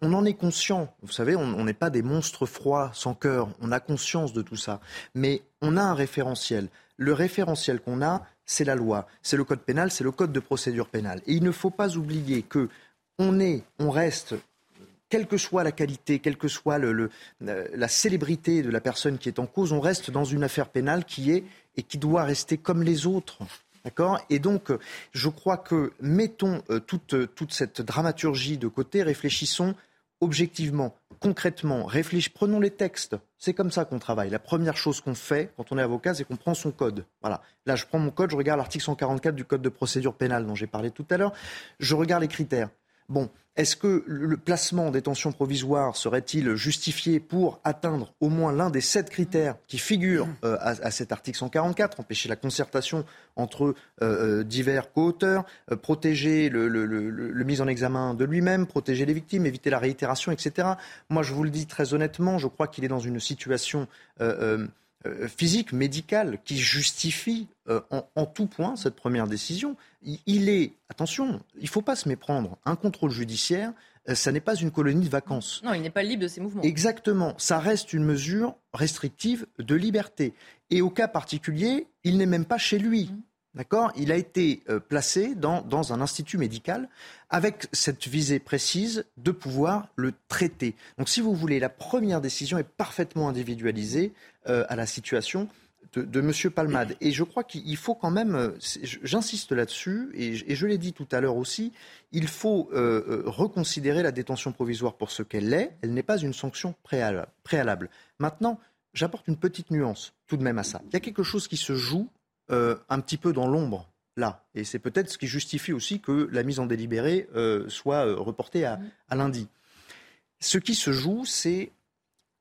on en est conscient, vous savez, on n'est pas des monstres froids sans cœur, on a conscience de tout ça, mais on a un référentiel le référentiel qu'on a, c'est la loi, c'est le code pénal, c'est le code de procédure pénale. Et il ne faut pas oublier que on est, on reste quelle que soit la qualité, quelle que soit la célébrité de la personne qui est en cause, on reste dans une affaire pénale qui est et qui doit rester comme les autres. D'accord? Et donc, je crois que mettons euh, toute, toute cette dramaturgie de côté, réfléchissons objectivement, concrètement, réfléchissons, prenons les textes. C'est comme ça qu'on travaille. La première chose qu'on fait quand on est avocat, c'est qu'on prend son code. Voilà. Là, je prends mon code, je regarde l'article 144 du code de procédure pénale dont j'ai parlé tout à l'heure. Je regarde les critères. Bon, est-ce que le placement en détention provisoire serait-il justifié pour atteindre au moins l'un des sept critères qui figurent euh, à, cet article 144, empêcher la concertation entre euh, euh, divers co-auteurs, protéger le, le, mise en examen de lui-même, protéger les victimes, éviter la réitération, etc. Moi, je vous le dis très honnêtement, je crois qu'il est dans une situation physique, médicale, qui justifie euh, en, tout point cette première décision. Il, est, attention, il ne faut pas se méprendre, un contrôle judiciaire, euh, ça n'est pas une colonie de vacances. Non, il n'est pas libre de ses mouvements. Exactement, ça reste une mesure restrictive de liberté. Et au cas particulier, il n'est même pas chez lui. Mmh. D'accord? Il a été euh, placé dans, dans, un institut médical avec cette visée précise de pouvoir le traiter. Donc, si vous voulez, la première décision est parfaitement individualisée euh, à la situation de, M. Palmade. Et je crois qu'il faut quand même, euh, j'insiste là-dessus, et, je l'ai dit tout à l'heure aussi, il faut reconsidérer la détention provisoire pour ce qu'elle est. Elle n'est pas une sanction préalable. Maintenant, j'apporte une petite nuance tout de même à ça. Il y a quelque chose qui se joue euh, un petit peu dans l'ombre là. Et c'est peut-être ce qui justifie aussi que la mise en délibéré euh, soit euh, reportée à, lundi. Ce qui se joue, c'est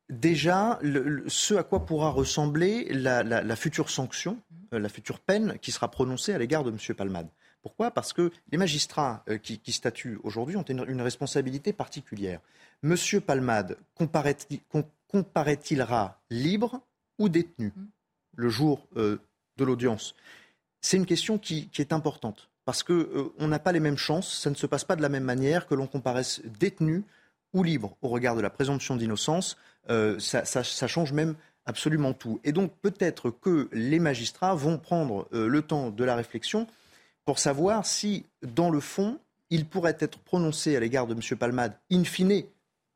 déjà ce à quoi pourra ressembler la, future sanction, la future peine qui sera prononcée à l'égard de M. Palmade. Pourquoi? Parce que les magistrats qui, statuent aujourd'hui ont une, responsabilité particulière. M. Palmade comparaît-il libre ou détenu? Le jour de l'audience C'est une question qui, est importante parce qu'on euh, n'a pas les mêmes chances, ça ne se passe pas de la même manière que l'on comparaisse détenu ou libre au regard de la présomption d'innocence. Euh, ça, change même absolument tout. Et donc peut-être que les magistrats vont prendre euh, le temps de la réflexion pour savoir si, dans le fond, il pourrait être prononcé à l'égard de M. Palmade, in fine,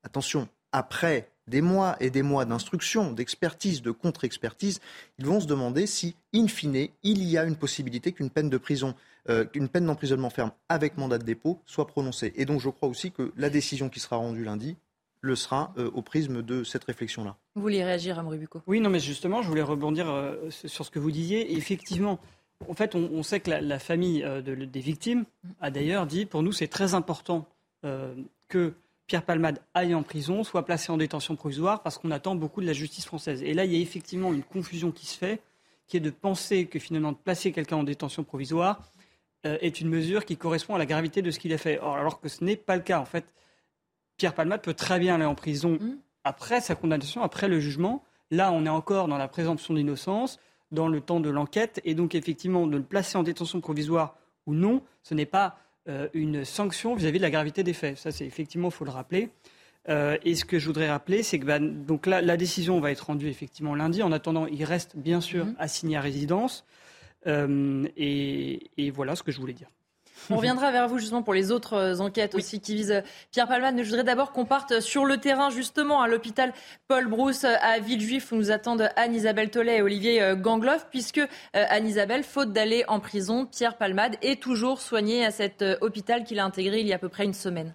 attention, après des mois et des mois d'instruction, d'expertise, de contre-expertise, ils vont se demander si, in fine, il y a une possibilité qu'une peine de prison, euh, qu'une peine d'emprisonnement ferme avec mandat de dépôt soit prononcée. Et donc je crois aussi que la décision qui sera rendue lundi le sera euh, au prisme de cette réflexion-là. Vous vouliez réagir, à Bucco? Oui, non, mais justement, je voulais rebondir euh, sur ce que vous disiez. effectivement, en fait, on, sait que la, famille des victimes a d'ailleurs dit, pour nous, c'est très important que Pierre Palmade aille en prison, soit placé en détention provisoire, parce qu'on attend beaucoup de la justice française. Et là, il y a effectivement une confusion qui se fait, qui est de penser que finalement de placer quelqu'un en détention provisoire euh, est une mesure qui correspond à la gravité de ce qu'il a fait. alors que ce n'est pas le cas. En fait, Pierre Palmade peut très bien aller en prison mmh. après sa condamnation, après le jugement. Là, on est encore dans la présomption d'innocence, dans le temps de l'enquête, et donc effectivement, de le placer en détention provisoire ou non, ce n'est pas euh, une sanction vis-à-vis de la gravité des faits. Ça, c'est effectivement, il faut le rappeler. Euh, et ce que je voudrais rappeler, c'est que bah, donc là, la décision va être rendue effectivement lundi. En attendant, il reste bien sûr assigné à résidence. Euh, et, voilà ce que je voulais dire. On reviendra vers vous justement pour les autres euh, enquêtes aussi qui visent euh, Pierre Palmade. Mais je voudrais d'abord qu'on parte sur le terrain justement à l'hôpital Paul Brousse à Villejuif où nous attendent Anne-Isabelle Tollet et Olivier euh, Gangloff puisque Anne-Isabelle, faute d'aller en prison, Pierre Palmade est toujours soigné à cet hôpital qu'il a intégré il y a à peu près une semaine.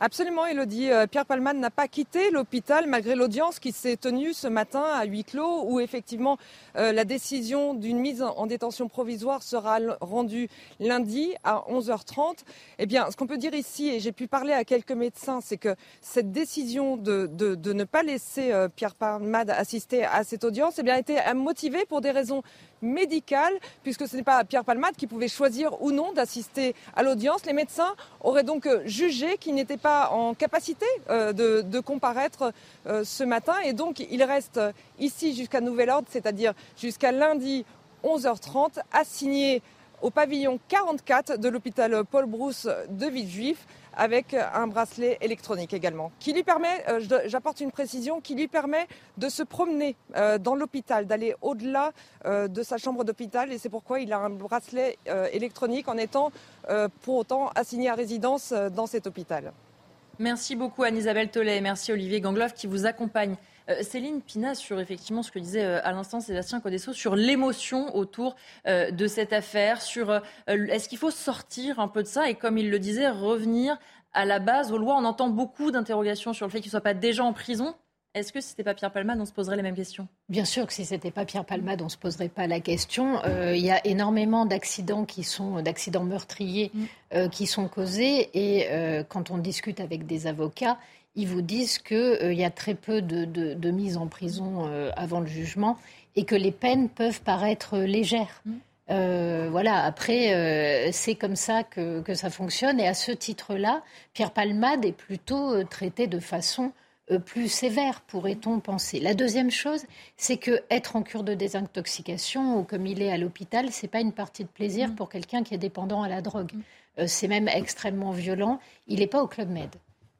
Absolument, Elodie. Euh, Pierre Palman n'a pas quitté l'hôpital malgré l'audience qui s'est tenue ce matin à huis clos où effectivement euh, la décision d'une mise en détention provisoire sera rendue lundi à 11h30. Eh bien, ce qu'on peut dire ici, et j'ai pu parler à quelques médecins, c'est que cette décision de, ne pas laisser euh, Pierre Palmade assister à cette audience eh bien, a été motivée pour des raisons médicales, puisque ce n'est pas Pierre Palmade qui pouvait choisir ou non d'assister à l'audience. Les médecins auraient donc jugé qu'il n'était pas en capacité euh, de, comparaître euh, ce matin et donc il reste ici jusqu'à nouvel ordre, c'est-à-dire jusqu'à lundi 11h30, assigné au pavillon 44 de l'hôpital Paul Brousse de Villejuif avec un bracelet électronique également, qui lui permet, euh, j'apporte une précision, qui lui permet de se promener dans l'hôpital, d'aller au-delà de sa chambre d'hôpital, et c'est pourquoi il a un bracelet électronique en étant pour autant assigné à résidence dans cet hôpital. Merci beaucoup Anne-Isabelle Tollet merci Olivier Gangloff qui vous accompagne. Euh, Céline Pina, sur effectivement ce que disait euh, à l'instant Sébastien Codesso, sur l'émotion autour euh, de cette affaire, sur est-ce qu'il faut sortir un peu de ça et comme il le disait, revenir à la base, aux lois. On entend beaucoup d'interrogations sur le fait qu'il ne soit pas déjà en prison. Est-ce que si ce n'était pas Pierre Palmade, on se poserait les mêmes questions Bien sûr que si ce n'était pas Pierre Palmade, on ne se poserait pas la question. Euh, il y a énormément d'accidents qui sont d'accidents meurtriers mm. euh, qui sont causés et euh, quand on discute avec des avocats, ils vous disent qu'il y a très peu de, de, mise en prison avant le jugement et que les peines peuvent paraître légères. Mm. voilà, après, c'est comme ça que, que, ça fonctionne. Et à ce titre-là, Pierre Palmade est plutôt traité de façon euh, plus sévère, pourrait-on penser. La deuxième chose, c'est que être en cure de désintoxication ou comme il est à l'hôpital, c'est pas une partie de plaisir mm. pour quelqu'un qui est dépendant à la drogue. Mm. Euh, c'est même extrêmement violent. Il n'est pas au club med.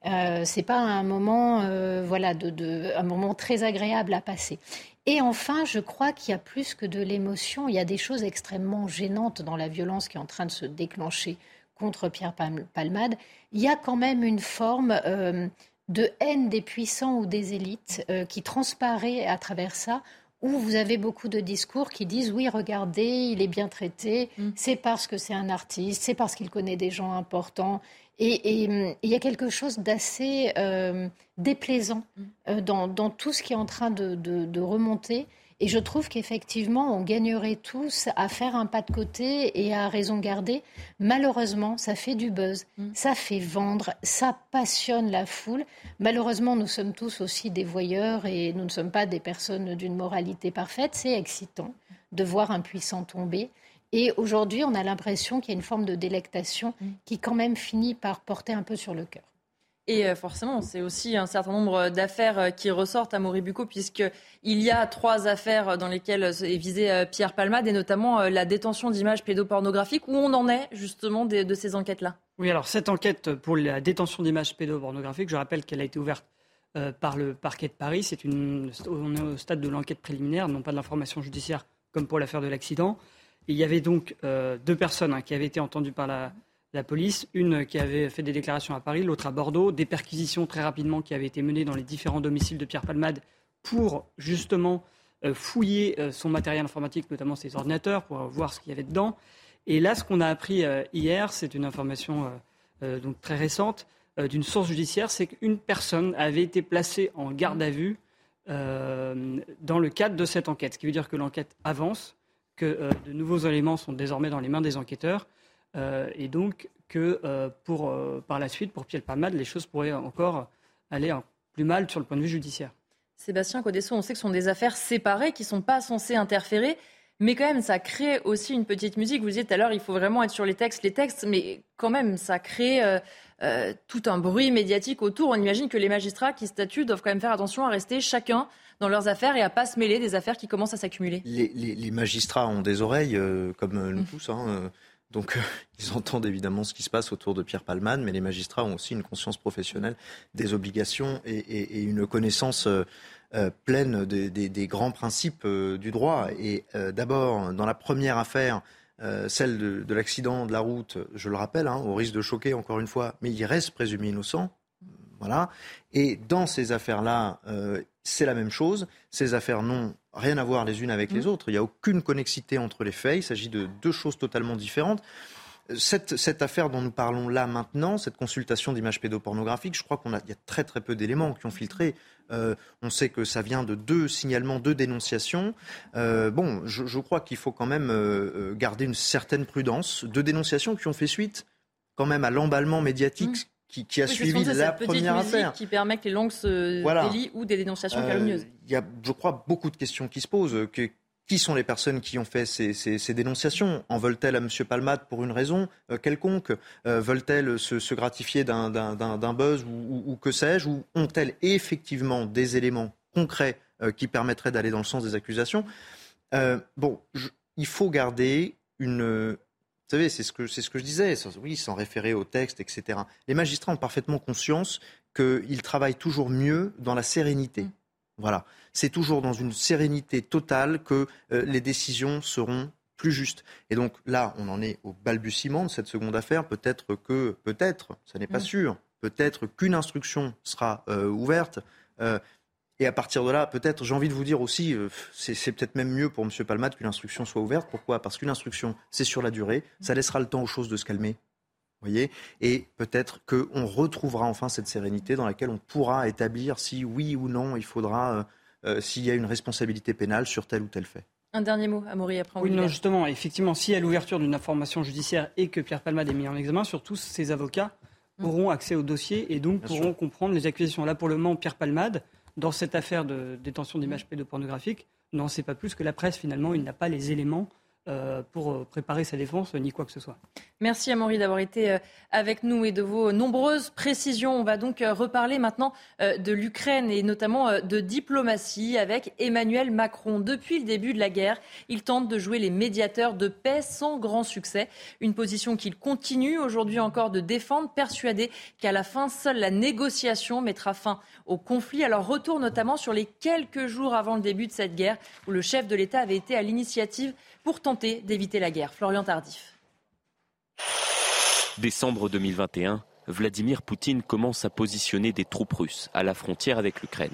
Euh, c'est pas un moment, euh, voilà, de, un moment très agréable à passer. Et enfin, je crois qu'il y a plus que de l'émotion. Il y a des choses extrêmement gênantes dans la violence qui est en train de se déclencher contre Pierre Palmade. Il y a quand même une forme de haine des puissants ou des élites euh, qui transparaît à travers ça, où vous avez beaucoup de discours qui disent oui, regardez, il est bien traité, mm. c'est parce que c'est un artiste, c'est parce qu'il connaît des gens importants. Et il y a quelque chose d'assez euh, déplaisant mm. euh, dans, tout ce qui est en train de remonter. Et je trouve qu'effectivement, on gagnerait tous à faire un pas de côté et à raison garder. Malheureusement, ça fait du buzz, mm. ça fait vendre, ça passionne la foule. Malheureusement, nous sommes tous aussi des voyeurs et nous ne sommes pas des personnes d'une moralité parfaite. C'est excitant de voir un puissant tomber. Et aujourd'hui, on a l'impression qu'il y a une forme de délectation mm. qui quand même finit par porter un peu sur le cœur. Et euh, forcément, c'est aussi un certain nombre d'affaires euh, qui ressortent à Moribuco, puisqu'il y a trois affaires dans lesquelles est visé euh, Pierre Palmade, et notamment la détention d'images pédopornographiques. Où on en est justement de, ces enquêtes-là Oui, alors cette enquête pour la détention d'images pédopornographiques, je rappelle qu'elle a été ouverte par le parquet de Paris. C'est une, on est au stade de l'enquête préliminaire, non pas de l'information judiciaire comme pour l'affaire de l'accident. Il y avait donc deux personnes hein, qui avaient été entendues par la police, une qui avait fait des déclarations à Paris, l'autre à Bordeaux, des perquisitions très rapidement qui avaient été menées dans les différents domiciles de Pierre Palmade pour justement euh, fouiller euh, son matériel informatique, notamment ses ordinateurs, pour voir ce qu'il y avait dedans. Et là, ce qu'on a appris euh, hier, c'est une information donc très récente d'une source judiciaire, c'est qu'une personne avait été placée en garde à vue dans le cadre de cette enquête, ce qui veut dire que l'enquête avance, que de nouveaux éléments sont désormais dans les mains des enquêteurs euh, et donc que euh, euh, par la suite, pour Pierre Palmade, les choses pourraient encore aller plus mal sur le point de vue judiciaire. Sébastien Codesso, on sait que ce sont des affaires séparées qui ne sont pas censées interférer. Mais quand même, ça crée aussi une petite musique. Vous disiez tout à l'heure, il faut vraiment être sur les textes, les textes, mais quand même, ça crée tout un bruit médiatique autour. On imagine que les magistrats qui statuent doivent quand même faire attention à rester chacun dans leurs affaires et à pas se mêler des affaires qui commencent à s'accumuler. Les, magistrats ont des oreilles, comme nous mmh. tous. Hein, donc, euh, ils entendent évidemment ce qui se passe autour de Pierre Palman, mais les magistrats ont aussi une conscience professionnelle des obligations et, une connaissance euh, euh, pleine des, grands principes du droit. Et d'abord, dans la première affaire, celle de, l'accident de la route, je le rappelle, hein, au risque de choquer encore une fois, mais il reste présumé innocent. Voilà. Et dans ces affaires-là, c'est la même chose. Ces affaires n'ont rien à voir les unes avec les mmh. autres. Il n'y a aucune connexité entre les faits. Il s'agit de deux choses totalement différentes. cette, cette, affaire dont nous parlons là maintenant, cette consultation d'images pédopornographiques, je crois qu'il y a très très peu d'éléments qui ont filtré. Euh, on sait que ça vient de deux signalements, deux dénonciations. Euh, bon, je, je crois qu'il faut quand même euh, garder une certaine prudence. Deux dénonciations qui ont fait suite quand même à l'emballement médiatique. Qui, qui, a oui, suivi la première affaire. qui permet que les langues se Voilà. délient ou des dénonciations Euh, calomnieuses. Il y a, je crois, beaucoup de questions qui se posent. Que, qui sont les personnes qui ont fait ces, ces- ces dénonciations? En veulent-elles à M. Palmade pour une raison euh, quelconque? Euh, Veulent-elles se, se gratifier d'un- buzz ou, ou- ou que sais-je? Ou ont-elles effectivement des éléments concrets qui permettraient d'aller dans le sens des accusations? Bon, je- il faut garder une... Vous savez, c'est ce que, c'est ce que je disais, sans- oui, sans référer au texte, etc. Les magistrats ont parfaitement conscience qu'ils travaillent toujours mieux dans la sérénité. Voilà. C'est toujours dans une sérénité totale que euh, les décisions seront plus justes. Et donc là, on en est au balbutiement de cette seconde affaire. Peut-être que, peut-être, ça n'est pas Mm. sûr, peut-être qu'une instruction sera euh, ouverte. Euh, et à partir de là, peut-être, j'ai envie de vous dire aussi, euh, c'est peut-être même mieux pour M. Palmade qu'une instruction soit ouverte. Pourquoi? Parce qu'une instruction, c'est sur la durée. Ça laissera le temps aux choses de se calmer. voyez? Et peut-être qu'on retrouvera enfin cette sérénité dans laquelle on pourra établir si oui ou non il faudra, euh, euh, s'il y a une responsabilité pénale sur tel ou tel fait. Un dernier mot, Amaury, après on Oui, non, justement, effectivement, s'il y a l'ouverture d'une information judiciaire et que Pierre Palmade est mis en examen, surtout ses avocats auront accès au dossier et donc Bien pourront sûr. comprendre les accusations. Là, pour le moment, Pierre Palmade, dans cette affaire de détention d'images pédopornographiques, n'en sait pas plus que la presse. Finalement, il n'a pas les éléments pour euh, préparer sa défense ni quoi que ce soit. Merci Amaury d'avoir été euh, avec nous et de vos nombreuses précisions. On va donc euh, reparler maintenant euh, de l'Ukraine et notamment euh, de diplomatie avec Emmanuel Macron. Depuis le début de la guerre, il tente de jouer les médiateurs de paix sans grand succès. Une position qu'il continue aujourd'hui encore de défendre, persuadé qu'à la fin, seule la négociation mettra fin au conflit. Alors retour notamment sur les quelques jours avant le début de cette guerre où le chef de l'État avait été à l'initiative pour tenter d'éviter la guerre. Florian Tardif. Décembre 2021, Vladimir Poutine commence à positionner des troupes russes à la frontière avec l'Ukraine.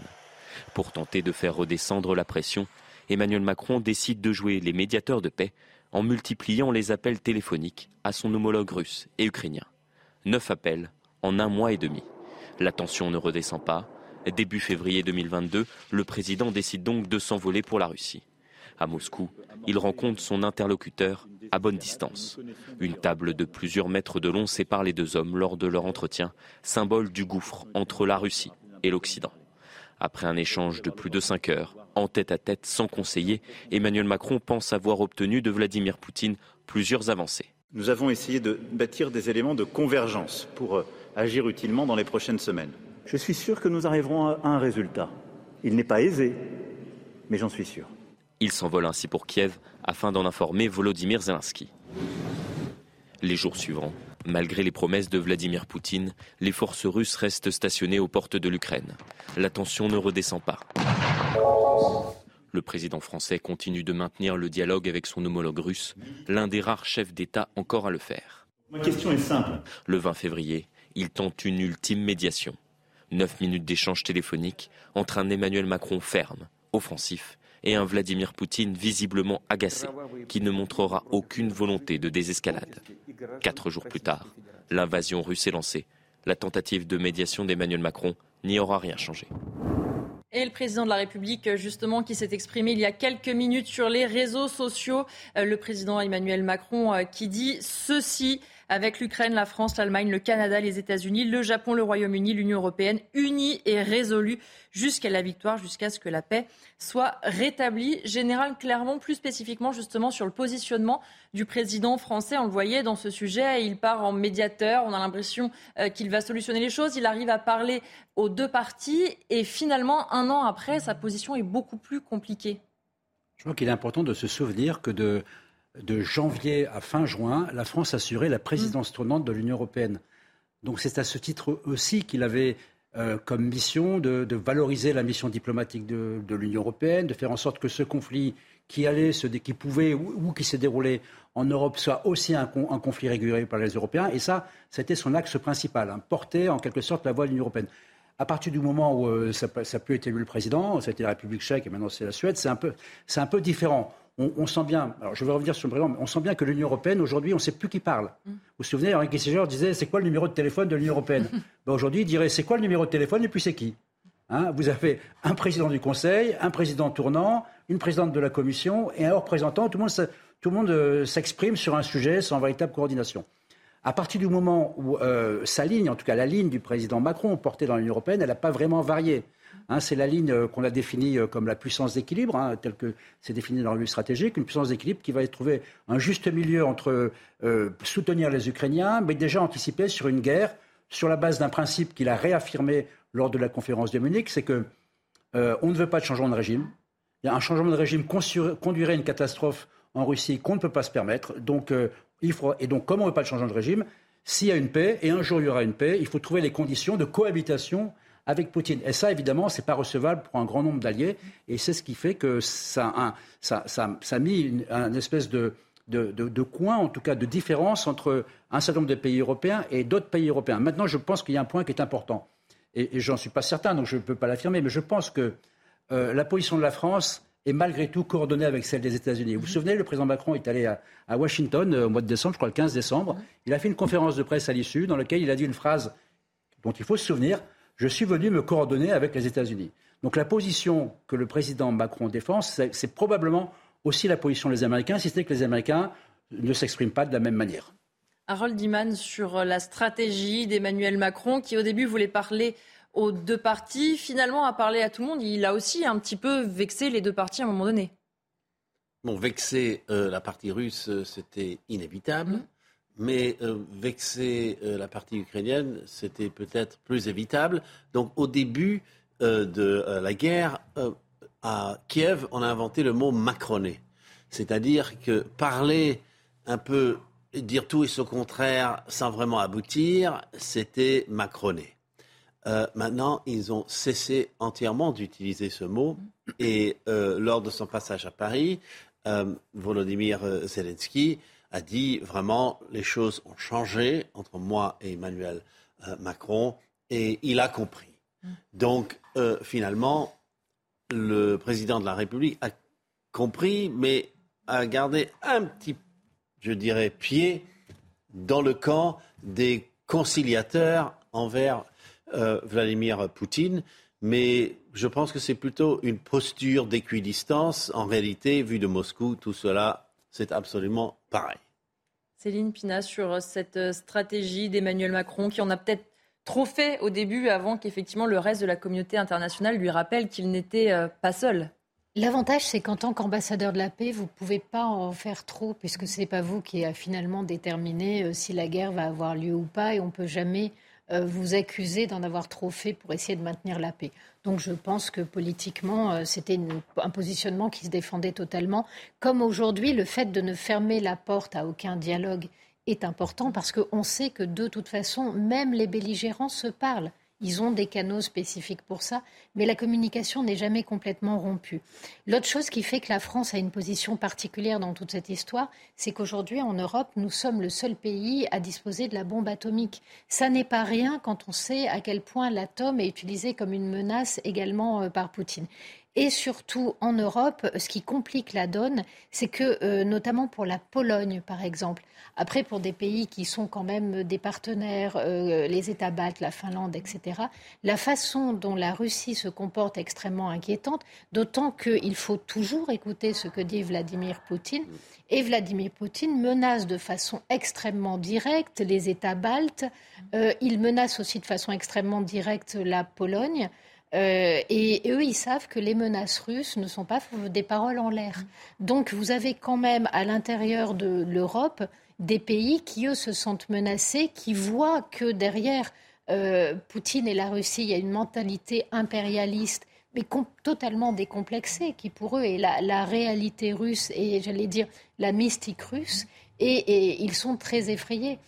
Pour tenter de faire redescendre la pression, Emmanuel Macron décide de jouer les médiateurs de paix en multipliant les appels téléphoniques à son homologue russe et ukrainien. Neuf appels en un mois et demi. La tension ne redescend pas. Début février 2022, le président décide donc de s'envoler pour la Russie. À Moscou, il rencontre son interlocuteur à bonne distance. Une table de plusieurs mètres de long sépare les deux hommes lors de leur entretien, symbole du gouffre entre la Russie et l'Occident. Après un échange de plus de cinq heures, en tête à tête sans conseiller, Emmanuel Macron pense avoir obtenu de Vladimir Poutine plusieurs avancées. Nous avons essayé de bâtir des éléments de convergence pour euh, agir utilement dans les prochaines semaines. Je suis sûr que nous arriverons à un résultat. Il n'est pas aisé, mais j'en suis sûr. Il s'envole ainsi pour Kiev afin d'en informer Volodymyr Zelensky. Les jours suivants, malgré les promesses de Vladimir Poutine, les forces russes restent stationnées aux portes de l'Ukraine. La tension ne redescend pas. Le président français continue de maintenir le dialogue avec son homologue russe, l'un des rares chefs d'État encore à le faire. Ma question est simple. Le 20 février, il tente une ultime médiation. Neuf minutes d'échange téléphonique entre un Emmanuel Macron ferme, offensif, et un Vladimir Poutine visiblement agacé, qui ne montrera aucune volonté de désescalade. Quatre jours plus tard, l'invasion russe est lancée. La tentative de médiation d'Emmanuel Macron n'y aura rien changé. Et le président de la République, justement, qui s'est exprimé il y a quelques minutes sur les réseaux sociaux, Euh, le président Emmanuel Macron euh, qui dit ceci avec l'Ukraine, la France, l'Allemagne, le Canada, les États-Unis, le Japon, le Royaume-Uni, l'Union européenne, unis et résolus jusqu'à la victoire, jusqu'à ce que la paix soit rétablie. Général Clermont, plus spécifiquement justement sur le positionnement du président français, on le voyait dans ce sujet, il part en médiateur, on a l'impression euh, qu'il va solutionner les choses, il arrive à parler aux deux parties et finalement, un an après, sa position est beaucoup plus compliquée. Je crois qu'il est important de se souvenir que de, de janvier à fin juin, la France assurait la présidence tournante de l'Union européenne. Donc c'est à ce titre aussi qu'il avait euh, comme mission de, de valoriser la mission diplomatique de, de l'Union européenne, de faire en sorte que ce conflit qui allait, se, qui pouvait ou, ou qui s'est déroulé en Europe soit aussi un, con- un conflit régulé par les Européens. Et ça, c'était son axe principal, hein, porter en quelque sorte la voix de l'Union européenne. À partir du moment où euh, ça, ça peut être élu le président, c'était la République tchèque et maintenant c'est la Suède, c'est un peu, c'est un peu différent. On, on sent bien, alors je vais revenir sur le on sent bien que l'Union européenne aujourd'hui, on ne sait plus qui parle. vous souvenez, Henri Kissinger disait c'est quoi le numéro de téléphone de l'Union européenne ben, Aujourd'hui, il dirait c'est quoi le numéro de téléphone et puis c'est qui? Hein Vous avez un président du Conseil, un président tournant, une présidente de la Commission et un représentant. Tout le monde, tout le monde euh, s'exprime sur un sujet sans véritable coordination. À partir du moment où euh, sa ligne, en tout cas la ligne du président Macron portée dans l'Union européenne, elle n'a pas vraiment varié. Hein, c'est la ligne euh, qu'on a définie euh, comme la puissance d'équilibre, hein, telle que c'est défini dans la revue stratégique, une puissance d'équilibre qui va trouver un juste milieu entre euh, soutenir les Ukrainiens, mais déjà anticiper sur une guerre sur la base d'un principe qu'il a réaffirmé lors de la conférence de Munich, c'est que on ne veut pas de changement de régime. Un changement de régime conduirait à une catastrophe en Russie qu'on ne peut pas se permettre. Donc, et donc, comme on ne veut pas de changement de régime, s'il y a une paix, et un jour il y aura une paix, il faut trouver les conditions de cohabitation avec Poutine. Et ça, évidemment, ce n'est pas recevable pour un grand nombre d'alliés. Et c'est ce qui fait que ça, a ça, ça, mis une, un espèce de, de, de, coin, en tout cas de différence entre un certain nombre de pays européens et d'autres pays européens. Maintenant, je pense qu'il y a un point qui est important. Et, et j'en suis pas certain, donc je ne peux pas l'affirmer, mais je pense que euh, la position de la France est malgré tout coordonnée avec celle des États-Unis. Vous vous souvenez, le président Macron est allé à, à Washington euh, au mois de décembre, je crois le 15 décembre. Il a fait une conférence de presse à l'issue dans laquelle il a dit une phrase dont il faut se souvenir je suis venu me coordonner avec les États-Unis. Donc la position que le président Macron défend, c'est probablement aussi la position des Américains, si ce n'est que les Américains ne s'expriment pas de la même manière. Harold Diman sur la stratégie d'Emmanuel Macron, qui au début voulait parler aux deux parties, finalement a parlé à tout le monde. Il a aussi un petit peu vexé les deux parties à un moment donné. Bon, vexer euh, la partie russe, euh, c'était inévitable. Mmh. Mais euh, vexer euh, la partie ukrainienne, c'était peut-être plus évitable. Donc au début euh, de la guerre, à Kiev, on a inventé le mot macroné. C'est-à-dire que parler un peu, dire tout et son contraire sans vraiment aboutir, c'était macroné. maintenant, ils ont cessé entièrement d'utiliser ce mot. Et lors de son passage à Paris, Volodymyr Zelensky a dit vraiment les choses ont changé entre moi et Emmanuel euh, Macron et il a compris. Mm. Donc euh, finalement, le président de la République a compris, mais a gardé un petit, je dirais, pied dans le camp des conciliateurs envers euh, Vladimir Poutine. Mais je pense que c'est plutôt une posture d'équidistance. En réalité, vu de Moscou, tout cela, c'est absolument pareil. Céline Pina sur euh, cette euh, stratégie d'Emmanuel Macron qui en a peut-être trop fait au début avant qu'effectivement le reste de la communauté internationale lui rappelle qu'il n'était euh, pas seul. L'avantage, c'est qu'en tant qu'ambassadeur de la paix, vous ne pouvez pas en faire trop, puisque ce n'est pas vous qui a finalement déterminé si la guerre va avoir lieu ou pas, et on ne peut jamais vous accuser d'en avoir trop fait pour essayer de maintenir la paix. Donc je pense que politiquement, euh, c'était un positionnement qui se défendait totalement. Comme aujourd'hui, le fait de ne fermer la porte à aucun dialogue est important parce qu'on sait que de toute façon, même les belligérants se parlent. Ils ont des canaux spécifiques pour ça, mais la communication n'est jamais complètement rompue. L'autre chose qui fait que la France a une position particulière dans toute cette histoire, c'est qu'aujourd'hui, en Europe, nous sommes le seul pays à disposer de la bombe atomique. Ça n'est pas rien quand on sait à quel point l'atome est utilisé comme une menace également euh, par Poutine. Et surtout en Europe, ce qui complique la donne, c'est que, euh, notamment pour la Pologne, par exemple, après pour des pays qui sont quand même des partenaires, euh, les États baltes, la Finlande, etc., la façon dont la Russie se comporte est extrêmement inquiétante, d'autant qu'il faut toujours écouter ce que dit Vladimir Poutine. Et Vladimir Poutine menace de façon extrêmement directe les États baltes, euh, il menace aussi de façon extrêmement directe la Pologne. Euh, et, eux, ils savent que les menaces russes ne sont pas des paroles en l'air. Donc vous avez quand même à l'intérieur de l'Europe des pays qui, eux, se sentent menacés, qui voient que derrière euh, Poutine et la Russie, il y a une mentalité impérialiste, mais totalement décomplexée, qui pour eux est la, réalité russe et, j'allais dire, la mystique russe. Et, ils sont très effrayés.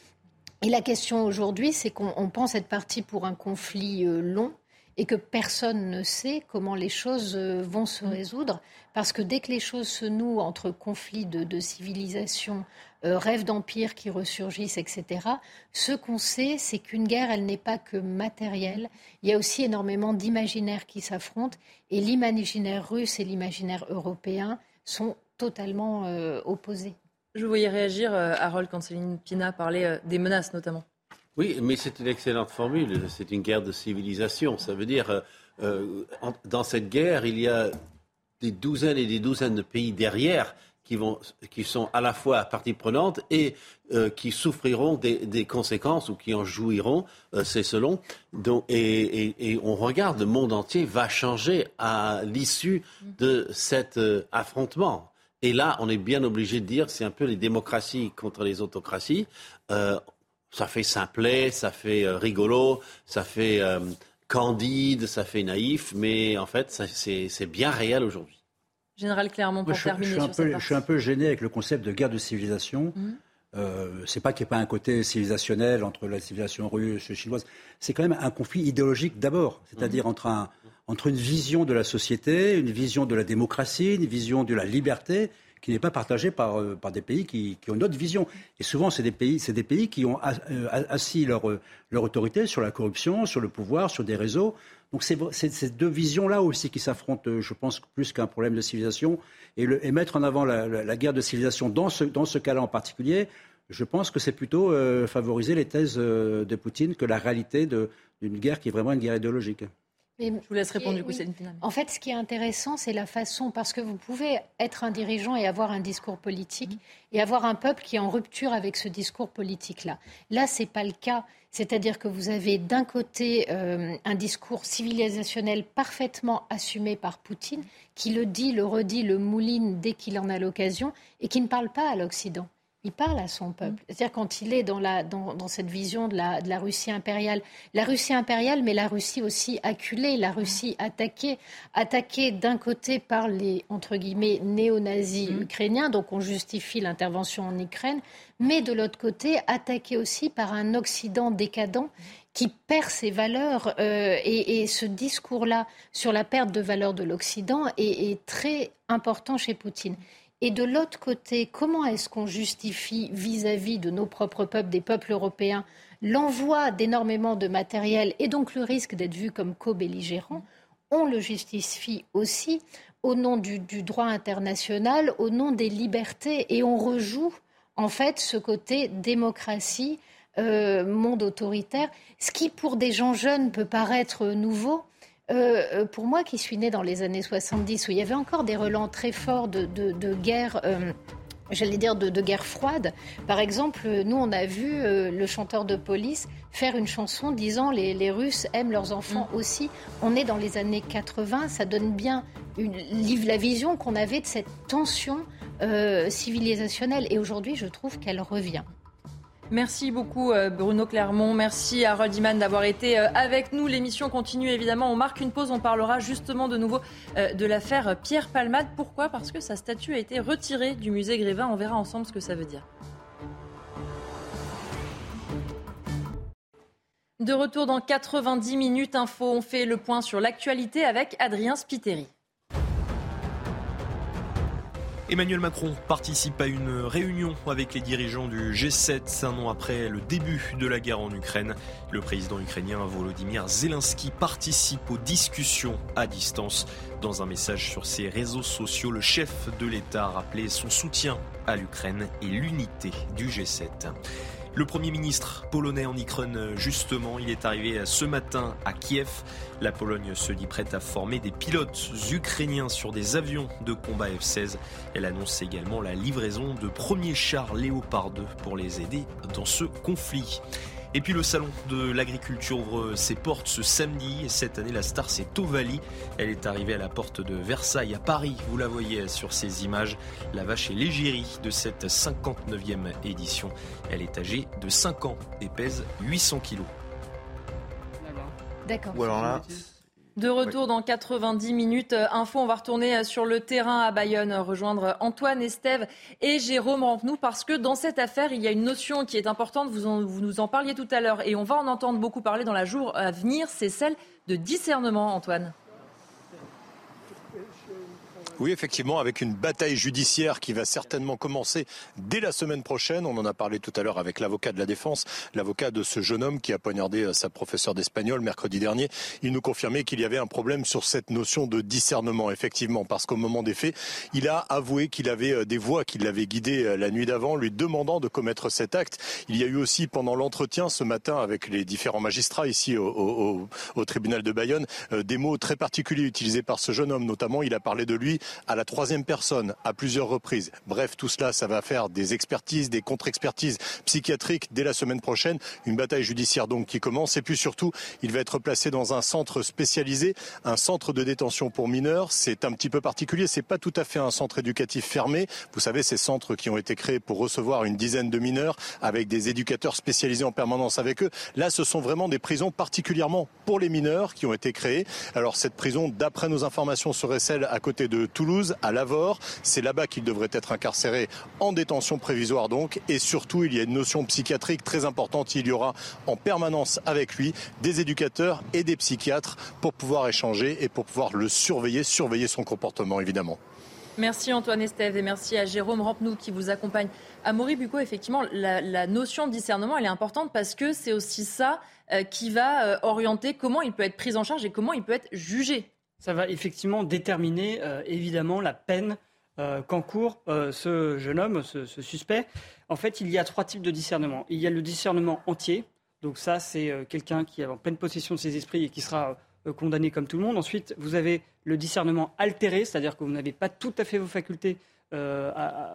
Et la question aujourd'hui, c'est qu'on pense être parti pour un conflit euh, long et que personne ne sait comment les choses euh, vont se mm. résoudre. Parce que dès que les choses se nouent entre conflits de, civilisation, euh, rêves d'empire qui ressurgissent, etc., ce qu'on sait, c'est qu'une guerre, elle n'est pas que matérielle. Il y a aussi énormément d'imaginaires qui s'affrontent. Et l'imaginaire russe et l'imaginaire européen sont totalement euh, opposés. Je voyais réagir, Harold, quand Céline Pina parlait des menaces notamment. Oui, mais c'est une excellente formule. C'est une guerre de civilisation. Ça veut dire, dans cette guerre, il y a des douzaines et des douzaines de pays derrière qui, vont, qui sont à la fois partie prenante et euh, qui souffriront des, conséquences ou qui en jouiront, euh, c'est selon. Et, on regarde, le monde entier va changer à l'issue de cet euh, affrontement. Et là, on est bien obligé de dire, c'est un peu les démocraties contre les autocraties. Ça fait simplet, ça fait rigolo, ça fait candide, ça fait naïf, mais en fait, c'est bien réel aujourd'hui. Général Clermont, pour terminer je sur peu, Je suis un peu gêné avec le concept de guerre de civilisation. Ce mhm. Euh, c'est pas qu'il n'y ait pas un côté civilisationnel entre la civilisation russe et chinoise. C'est quand même un conflit idéologique d'abord, c'est-à-dire entre, un, entre une vision de la société, une vision de la démocratie, une vision de la liberté qui n'est pas partagée par, euh, par des pays qui, qui, ont une autre vision. Et souvent, c'est des pays, des pays qui ont euh, assis leur, leur autorité sur la corruption, sur le pouvoir, sur des réseaux. Donc c'est ces deux visions-là aussi qui s'affrontent, je pense, plus qu'un problème de civilisation. Et, mettre en avant la, guerre de civilisation dans ce, dans ce cas-là en particulier, je pense que c'est plutôt euh, favoriser les thèses euh, de Poutine que la réalité d'une guerre qui est vraiment une guerre idéologique. Je vous laisse répondre du coup, En fait, ce qui est intéressant, c'est la façon, parce que vous pouvez être un dirigeant et avoir un discours politique, mm-hmm. et avoir un peuple qui est en rupture avec ce discours politique-là. Là, ce n'est pas le cas. C'est-à-dire que vous avez d'un côté euh, un discours civilisationnel parfaitement assumé par Poutine, qui le dit, le redit, le mouline dès qu'il en a l'occasion, et qui ne parle pas à l'Occident il parle à son peuple. C'est-à-dire quand il est dans, la, dans, cette vision de la, de la, Russie impériale, la Russie impériale, mais la Russie aussi acculée, la Russie attaquée, attaquée d'un côté par les, entre guillemets, néo-nazis mm. ukrainiens, donc on justifie l'intervention en Ukraine, mais de l'autre côté, attaquée aussi par un Occident décadent qui perd ses valeurs. Euh, et, ce discours-là sur la perte de valeur de l'Occident est, est très important chez Poutine. Et de l'autre côté, comment est-ce qu'on justifie vis-à-vis de nos propres peuples, des peuples européens, l'envoi d'énormément de matériel et donc le risque d'être vu comme co-belligérant On le justifie aussi au nom du, droit international, au nom des libertés, et on rejoue en fait ce côté démocratie, euh, monde autoritaire, ce qui pour des gens jeunes peut paraître nouveau. Euh, euh, pour moi qui suis née dans les années 70, où il y avait encore des relents très forts de, guerre. Euh, j'allais dire de, guerre froide. Par exemple, nous, on a vu le chanteur de police faire une chanson disant les, les Russes aiment leurs enfants mm. aussi. On est dans les années 80, ça donne bien une, la vision qu'on avait de cette tension civilisationnelle. Et aujourd'hui, je trouve qu'elle revient. Merci beaucoup euh, Bruno Clermont, merci à Iman d'avoir été euh, avec nous. L'émission continue évidemment, on marque une pause, on parlera justement de nouveau euh, de l'affaire Pierre Palmade. Pourquoi? Parce que sa statue a été retirée du musée Grévin, on verra ensemble ce que ça veut dire. De retour dans 90 minutes info, on fait le point sur l'actualité avec Adrien Spiteri. Emmanuel Macron participe à une réunion avec les dirigeants du G7 un an après le début de la guerre en Ukraine. Le président ukrainien Volodymyr Zelensky participe aux discussions à distance. Dans un message sur ses réseaux sociaux, le chef de l'État a rappelé son soutien à l'Ukraine et l'unité du G7. Le Premier ministre polonais en Ukraine, justement, il est arrivé ce matin à Kiev. La Pologne se dit prête à former des pilotes ukrainiens sur des avions de combat F-16. Elle annonce également la livraison de premiers chars Léopard 2 pour les aider dans ce conflit. Et puis le salon de l'agriculture ouvre ses portes ce samedi. Et cette année, la star, c'est Ovalie. Elle est arrivée à la porte de Versailles à Paris. Vous la voyez sur ces images. La vache est l'égérie de cette 59e édition. Elle est âgée de 5 ans et pèse 800 kilos. D'accord. De retour dans 90 minutes euh, info, on va retourner euh, sur le terrain à Bayonne, euh, rejoindre Antoine, Estève et Jérôme Rampenou parce que dans cette affaire, il y a une notion qui est importante, vous, vous nous en parliez tout à l'heure et on va en entendre beaucoup parler dans la jour à venir, c'est celle de discernement, Antoine. Oui, effectivement, avec une bataille judiciaire qui va certainement commencer dès la semaine prochaine. On en a parlé tout à l'heure avec l'avocat de la défense, l'avocat de ce jeune homme qui a poignardé euh, sa professeure d'espagnol mercredi dernier. Il nous confirmait qu'il y avait un problème sur cette notion de discernement, effectivement, parce qu'au moment des faits, il a avoué qu'il avait euh, des voix qui l'avaient guidé euh, la nuit d'avant, lui demandant de commettre cet acte. Il y a eu aussi pendant l'entretien ce matin avec les différents magistrats ici au, au, au tribunal de Bayonne des mots très particuliers utilisés par ce jeune homme. Notamment, il a parlé de lui à la troisième personne à plusieurs reprises. Bref, tout cela, ça va faire des expertises, des contre-expertises psychiatriques dès la semaine prochaine. Une bataille judiciaire donc qui commence. Et puis surtout, il va être placé dans un centre spécialisé, un centre de détention pour mineurs. C'est un petit peu particulier. C'est pas tout à fait un centre éducatif fermé. Vous savez, ces centres qui ont été créés pour recevoir une dizaine de mineurs avec des éducateurs spécialisés en permanence avec eux. Là, ce sont vraiment des prisons particulièrement pour les mineurs qui ont été créées. Alors cette prison, d'après nos informations, serait celle à côté de Toulouse, à Lavore. C'est là-bas qu'il devrait être incarcéré en détention prévisoire donc. Et surtout, il y a une notion psychiatrique très importante. Il y aura en permanence avec lui des éducateurs et des psychiatres pour pouvoir échanger et pour pouvoir le surveiller, surveiller son comportement évidemment. Merci Antoine Estève et merci à Jérôme Rampenou qui vous accompagne. À Maurice Bucco, effectivement, la, notion de discernement, elle est importante parce que c'est aussi ça euh, qui va euh, orienter comment il peut être pris en charge et comment il peut être jugé ça va effectivement déterminer euh, évidemment la peine euh, qu'encourt euh, ce jeune homme, ce, suspect. En fait, il y a trois types de discernement. Il y a le discernement entier, donc ça c'est quelqu'un qui est en pleine possession de ses esprits et qui sera condamné comme tout le monde. Ensuite, vous avez le discernement altéré, c'est-à-dire que vous n'avez pas tout à fait vos facultés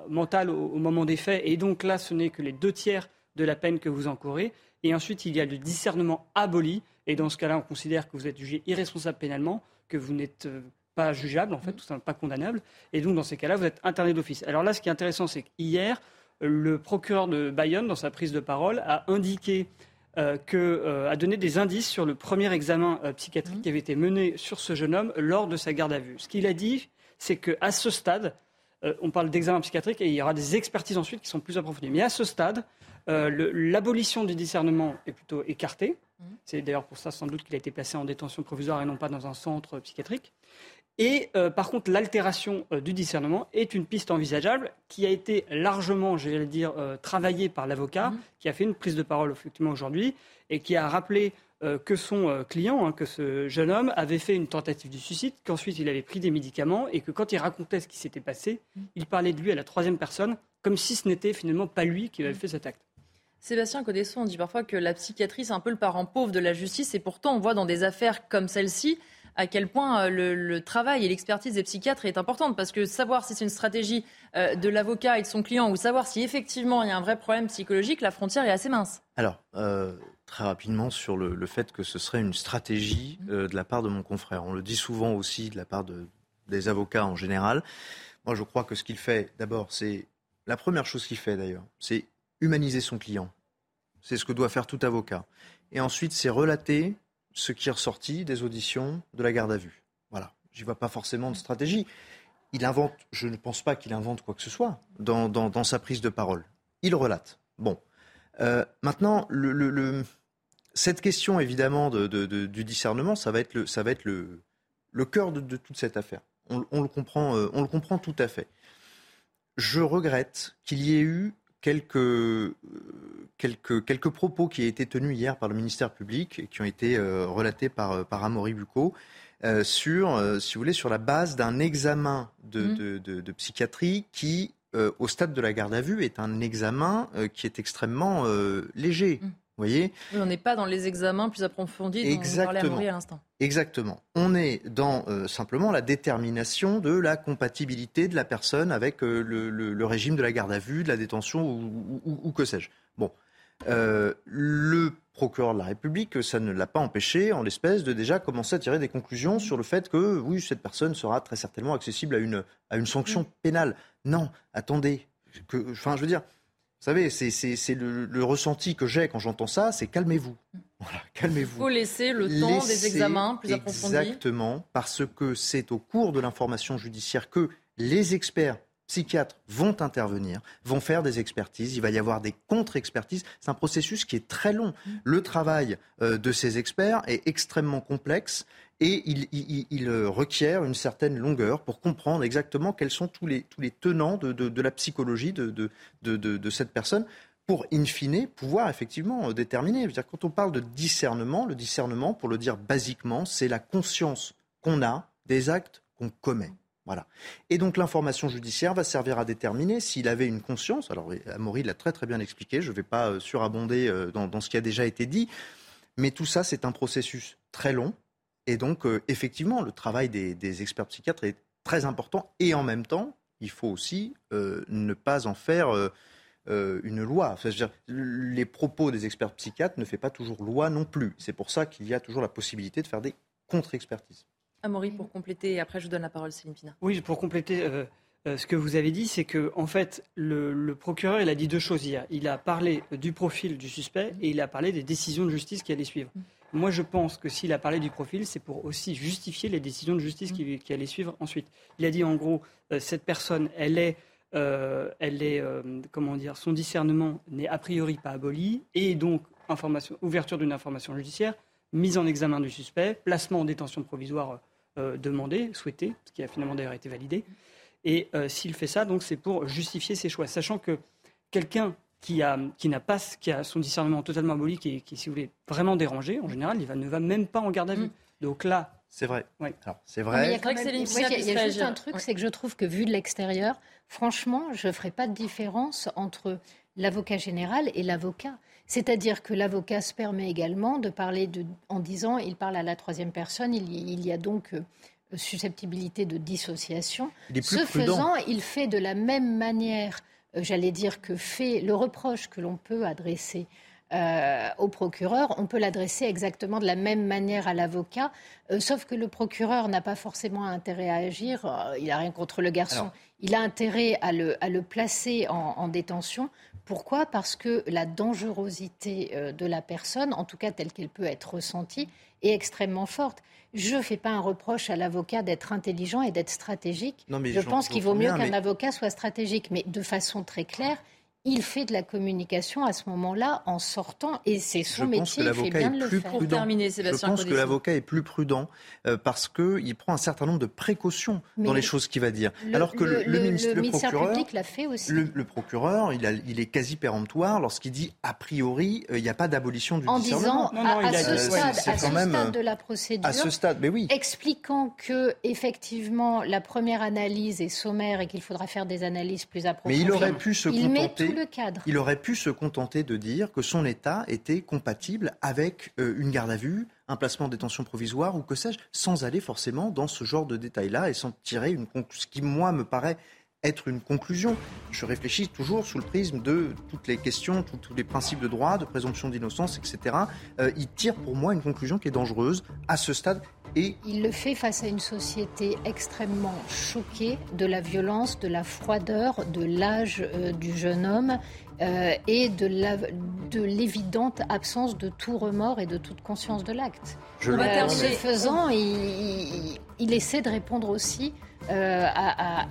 mentales au, au, moment des faits, et donc là, ce n'est que les deux tiers de la peine que vous encourez. Et ensuite, il y a le discernement aboli, et dans ce cas-là, on considère que vous êtes jugé irresponsable pénalement que vous n'êtes euh, pas jugeable, en fait, tout simplement pas condamnable. Et donc, dans ces cas-là, vous êtes interné d'office. Alors là, ce qui est intéressant, c'est qu'hier, le procureur de Bayonne, dans sa prise de parole, a indiqué euh, que, euh, a donné des indices sur le premier examen psychiatrique mmh. qui avait été mené sur ce jeune homme lors de sa garde à vue. Ce qu'il a dit, c'est qu'à ce stade, on parle d'examen psychiatrique et il y aura des expertises ensuite qui sont plus approfondies. Mais à ce stade, l'abolition du discernement est plutôt écartée. Mhm. C'est d'ailleurs pour ça sans doute qu'il a été placé en détention provisoire et non pas dans un centre psychiatrique. Et euh, par contre, l'altération euh, du discernement est une piste envisageable qui a été largement, j'allais dire, euh, travaillée par l'avocat, mhm. qui a fait une prise de parole effectivement aujourd'hui et qui a rappelé que son client, hein, que ce jeune homme, avait fait une tentative de suicide, qu'ensuite il avait pris des médicaments et que quand il racontait ce qui s'était passé, mhm. il parlait de lui à la troisième personne, comme si ce n'était finalement pas lui qui avait fait cet acte. Sébastien Codesson, on dit parfois que la psychiatrie, c'est un peu le parent pauvre de la justice. Et pourtant, on voit dans des affaires comme celle-ci à quel point euh, le, travail et l'expertise des psychiatres est importante. Parce que savoir si c'est une stratégie euh, de l'avocat et de son client ou savoir si effectivement il y a un vrai problème psychologique, la frontière est assez mince. Alors, euh, très rapidement sur le, fait que ce serait une stratégie de la part de mon confrère. On le dit souvent aussi de la part des avocats en général. Moi, je crois que ce qu'il fait, d'abord, c'est la première chose qu'il fait d'ailleurs, c'est humaniser son client. C'est ce que doit faire tout avocat. Et ensuite, c'est relater ce qui est ressorti des auditions de la garde à vue. Voilà. J'y vois pas forcément de stratégie. Il invente, je ne pense pas qu'il invente quoi que ce soit dans, sa prise de parole. Il relate. Bon. Euh, maintenant, cette question, évidemment, du discernement, ça va être le, ça va être le, le cœur de, toute cette affaire. On, le comprend, euh, on le comprend tout à fait. Je regrette qu'il y ait eu quelques, quelques, quelques propos qui ont été tenus hier par le ministère public et qui ont été euh, relatés par, par Amaury Bucco euh, sur, euh, si vous voulez, sur la base d'un examen de, mmh. de, de, de, psychiatrie qui, au stade de la garde à vue, est un examen qui est extrêmement léger. Mmh voyez On n'est pas dans les examens plus approfondis dont Exactement. on parlait à l'instant. Exactement. On est dans euh, simplement la détermination de la compatibilité de la personne avec euh, le, régime de la garde à vue, de la détention ou, que sais-je. Bon. Euh, le procureur de la République, ça ne l'a pas empêché, en l'espèce, de déjà commencer à tirer des conclusions sur le fait que, oui, cette personne sera très certainement accessible à une, à une sanction pénale. Non, attendez. Que, enfin, je veux dire, vous savez, c'est le, ressenti que j'ai quand j'entends ça, c'est calmez-vous. Voilà, calmez-vous. Il faut laisser le temps des examens plus approfondis. Exactement, parce que c'est au cours de l'information judiciaire que les experts psychiatres vont intervenir, vont faire des expertises, il va y avoir des contre-expertises. C'est un processus qui est très long. Le travail euh, de ces experts est extrêmement complexe et il, requiert une certaine longueur pour comprendre exactement quels sont tous les, tenants de, la psychologie de, cette personne pour, in fine, pouvoir effectivement euh, déterminer. -dire, quand on parle de discernement, le discernement, pour le dire basiquement, c'est la conscience qu'on a des actes qu'on commet. Voilà. Et donc l'information judiciaire va servir à déterminer s'il avait une conscience. Alors Amaury l'a très très bien expliqué, je ne vais pas euh, surabonder euh, dans, ce qui a déjà été dit, mais tout ça c'est un processus très long. Et donc euh, effectivement, le travail des, experts psychiatres est très important. Et en même temps, il faut aussi ne pas en faire une loi. les propos des experts psychiatres ne font pas toujours loi non plus. C'est pour ça qu'il y a toujours la possibilité de faire des contre-expertises. Amaury, pour compléter, et après je vous donne la parole, Céline Pina. Oui, pour compléter euh, euh, ce que vous avez dit, c'est que en fait, le, procureur, il a dit deux choses hier. Il a parlé du profil du suspect et il a parlé des décisions de justice qui allaient suivre. Moi, je pense que s'il a parlé du profil, c'est pour aussi justifier les décisions de justice qui, allaient suivre ensuite. Il a dit en gros, euh, cette personne, elle est, elle est, comment dire, son discernement n'est a priori pas aboli et donc ouverture d'une information judiciaire, mise en examen du suspect, placement en détention provisoire euh, demandé, souhaité, ce qui a finalement d'ailleurs été validé. Et euh, s'il fait ça, donc c'est pour justifier ses choix, sachant que quelqu'un qui a, qui n'a pas, qui a son discernement totalement aboli, qui, qui, si vous voulez, vraiment dérangé, en général, il va, ne va même pas en garde à vue. Mm. Donc là, c'est vrai. C'est vrai. il y a, juste un truc, c'est que je trouve que vu de l'extérieur, franchement, je ne ferai pas de différence entre l'avocat général et l'avocat. C'est-à-dire que l'avocat se permet également de parler de, en disant, il parle à la troisième personne, il y, a donc euh, susceptibilité de dissociation. Ce faisant, il fait de la même manière, j'allais dire, que fait le reproche que l'on peut adresser euh, au procureur, on peut l'adresser exactement de la même manière à l'avocat, sauf que le procureur n'a pas forcément intérêt à agir, il n'a rien contre le garçon, il a intérêt à le, à le placer en, en, détention. Pourquoi? Parce que la dangerosité euh, de la personne, en tout cas telle qu'elle peut être ressentie, est extrêmement forte. Je ne fais pas un reproche à l'avocat d'être intelligent et d'être stratégique. je pense qu'il vaut mieux qu'un avocat soit stratégique, mais de façon très claire, il fait de la communication à ce moment-là en sortant et c'est son métier, il fait bien de le faire. Pour terminer, Sébastien Je pense que l'avocat est plus prudent euh, parce qu'il prend un certain nombre de précautions dans les choses qu'il va dire. Alors que le, ministre, le, procureur, public l'a fait aussi. Le, procureur, il, a, il, est quasi péremptoire lorsqu'il dit a priori euh, il n'y a pas d'abolition du en discernement. En disant à, ce stade, à ce stade de la procédure, à ce stade, mais oui. expliquant que effectivement la première analyse est sommaire et qu'il faudra faire des analyses plus approfondies. Mais il aurait pu se contenter Il aurait pu se contenter de dire que son état était compatible avec euh, une garde à vue, un placement en détention provisoire ou que sais-je, sans aller forcément dans ce genre de détails-là et sans tirer une ce qui, moi, me paraît être une conclusion. Je réfléchis toujours sous le prisme de toutes les questions, tous les principes de droit, de présomption d'innocence, etc. Euh, il tire pour moi une conclusion qui est dangereuse à ce stade. Et... Il le fait face à une société extrêmement choquée de la violence, de la froideur, de l'âge euh, du jeune homme euh, et de l'évidente absence de tout remords et de toute conscience de l'acte. Je ce faisant, il, il, essaie de répondre aussi euh,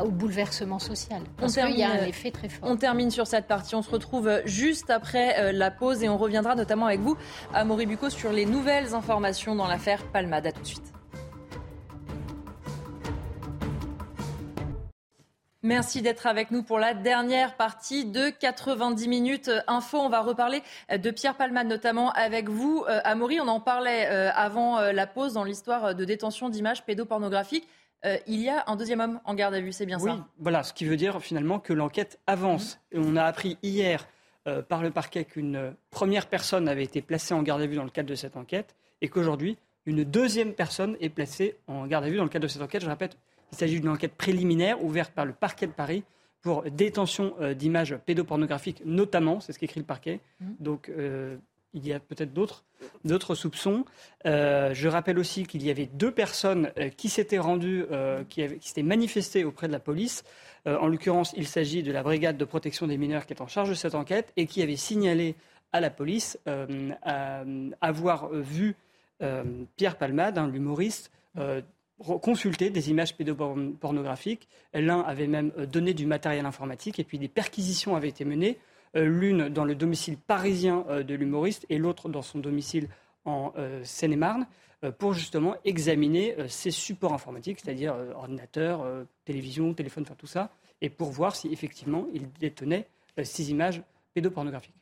au bouleversement social. Parce qu'il y a un effet très fort. On termine sur cette partie. On se retrouve juste après euh, la pause et on reviendra notamment avec vous, à Moribuco, sur les nouvelles informations dans l'affaire Palmade. A tout de suite. Merci d'être avec nous pour la dernière partie de 90 minutes info. On va reparler de Pierre Palmade, notamment avec vous, euh, Amaury. On en parlait avant la pause dans l'histoire de détention d'images pédopornographiques. Euh, il y a un deuxième homme en garde à vue, c'est bien oui, ça Voilà, ce qui veut dire finalement que l'enquête avance. Et on a appris hier euh, par le parquet qu'une première personne avait été placée en garde à vue dans le cadre de cette enquête et qu'aujourd'hui, une deuxième personne est placée en garde à vue dans le cadre de cette enquête. Je répète, il s'agit d'une enquête préliminaire ouverte par le parquet de Paris pour détention euh, d'images pédopornographiques, notamment, c'est ce qu'écrit le parquet. Mmh. Donc, il y a peut-être d'autres, soupçons. Euh, je rappelle aussi qu'il y avait deux personnes euh, qui s'étaient rendues, euh, qui, s'étaient manifestées auprès de la police. en l'occurrence, il s'agit de la brigade de protection des mineurs qui est en charge de cette enquête et qui avait signalé à la police avoir vu Pierre Palmade, hein, l'humoriste, consulté des images pédopornographiques. L'un avait même donné du matériel informatique et puis des perquisitions avaient été menées, l'une dans le domicile parisien de l'humoriste et l'autre dans son domicile en Seine-et-Marne pour justement examiner ces supports informatiques, c'est-à-dire ordinateur, télévision, téléphone, enfin tout ça, et pour voir si effectivement il détenait ces images pédopornographiques.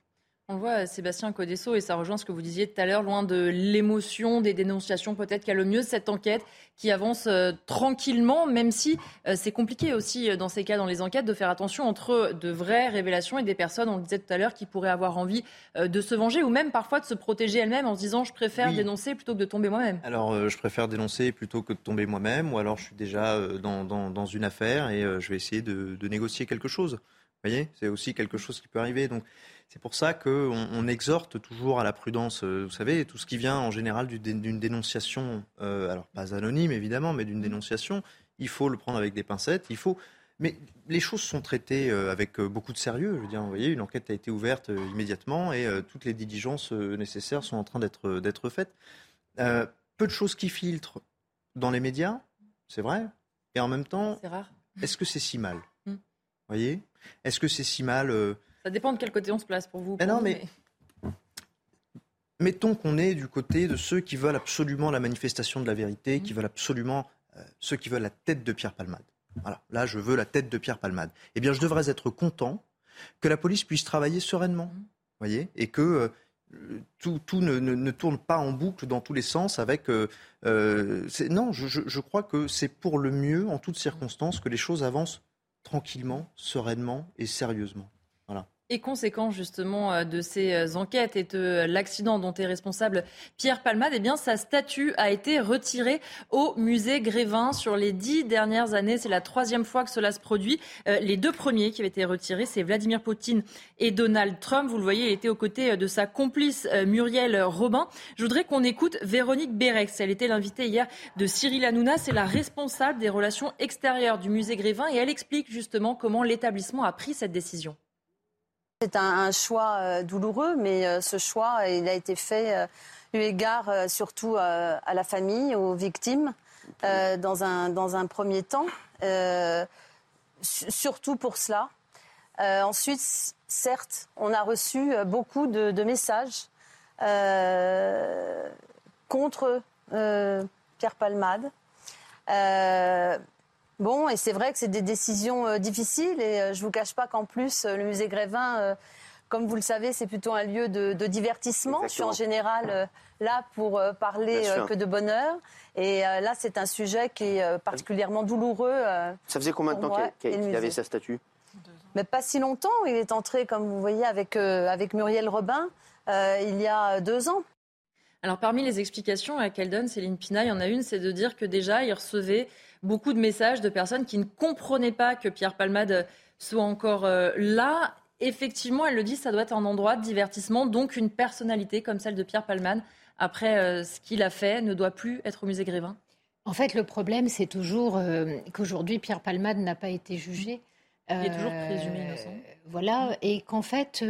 On voit Sébastien Codesso, et ça rejoint ce que vous disiez tout à l'heure, loin de l'émotion, des dénonciations, peut-être qu'il y a le mieux cette enquête qui avance euh, tranquillement, même si euh, c'est compliqué aussi euh, dans ces cas, dans les enquêtes, de faire attention entre de vraies révélations et des personnes, on le disait tout à l'heure, qui pourraient avoir envie de se venger ou même parfois de se protéger elles-mêmes en se disant je préfère dénoncer plutôt que de tomber moi-même. Alors je préfère dénoncer plutôt que de tomber moi-même, ou alors je suis déjà dans, dans, une affaire et je vais essayer de, de négocier quelque chose. Vous voyez, c'est aussi quelque chose qui peut arriver. Donc c'est pour ça qu'on on exhorte toujours à la prudence. Euh, vous savez, tout ce qui vient en général d'une dénonciation, euh, alors pas anonyme évidemment, mais d'une dénonciation, il faut le prendre avec des pincettes. Il faut. Mais les choses sont traitées euh, avec beaucoup de sérieux. Je veux dire, vous voyez, une enquête a été ouverte immédiatement et toutes les diligences nécessaires sont en train d'être faites. peu de choses qui filtrent dans les médias, c'est vrai. Et en même temps, est-ce que c'est si mal? Vous voyez? Est-ce que c'est si mal ça dépend de quel côté on se place pour vous. mais non, mais... Mettons qu'on est du côté de ceux qui veulent absolument la manifestation de la vérité, qui veulent absolument euh, ceux qui veulent la tête de Pierre Palmade. Voilà, là je veux la tête de Pierre Palmade. Eh bien, je devrais être content que la police puisse travailler sereinement, voyez, et que euh, tout, tout ne, ne, tourne pas en boucle dans tous les sens avec. Euh, non, je, je, crois que c'est pour le mieux, en toutes circonstances, que les choses avancent tranquillement, sereinement et sérieusement. Et conséquence justement euh, de ces euh, enquêtes et de l'accident dont est responsable Pierre Palmade, eh bien sa statue a été retirée au musée Grévin sur les dix dernières années. C'est la troisième fois que cela se produit. Euh, les deux premiers qui avaient été retirés, c'est Vladimir Poutine et Donald Trump. Vous le voyez, il était aux côtés de sa complice Muriel Robin. Je voudrais qu'on écoute Véronique Bérex. Elle était l'invitée hier de Cyril Hanouna. C'est la responsable des relations extérieures du musée Grévin et elle explique justement comment l'établissement a pris cette décision. C'est un, choix euh, douloureux, mais euh, ce choix, il a été fait euh, eu égard surtout à la famille, aux victimes, dans, un, premier temps, surtout pour cela. ensuite, certes, on a reçu beaucoup de messages contre Pierre Palmade. Bon, et c'est vrai que c'est des décisions euh, difficiles et euh, je ne vous cache pas qu'en plus, euh, le musée Grévin, comme vous le savez, c'est plutôt un lieu de, divertissement. Je suis en général là pour parler que de bonheur. Et là, c'est un sujet qui est particulièrement douloureux. Ça faisait combien de temps qu'il avait sa statue? Mais pas si longtemps. Il est entré, comme vous voyez, avec, avec Muriel Robin il y a deux ans. Alors parmi les explications qu'elle donne, Céline Pina, il y en a une, c'est de dire que déjà, il recevait beaucoup de messages de personnes qui ne comprenaient pas que Pierre Palmade soit encore euh, là. Effectivement, elle le dit, ça doit être un endroit de divertissement, donc une personnalité comme celle de Pierre Palmade, après euh, ce qu'il a fait, ne doit plus être au musée Grévin. En fait, le problème, c'est toujours euh, qu'aujourd'hui, Pierre Palmade n'a pas été jugé. Il est toujours présumé innocent. Voilà, et qu'en fait,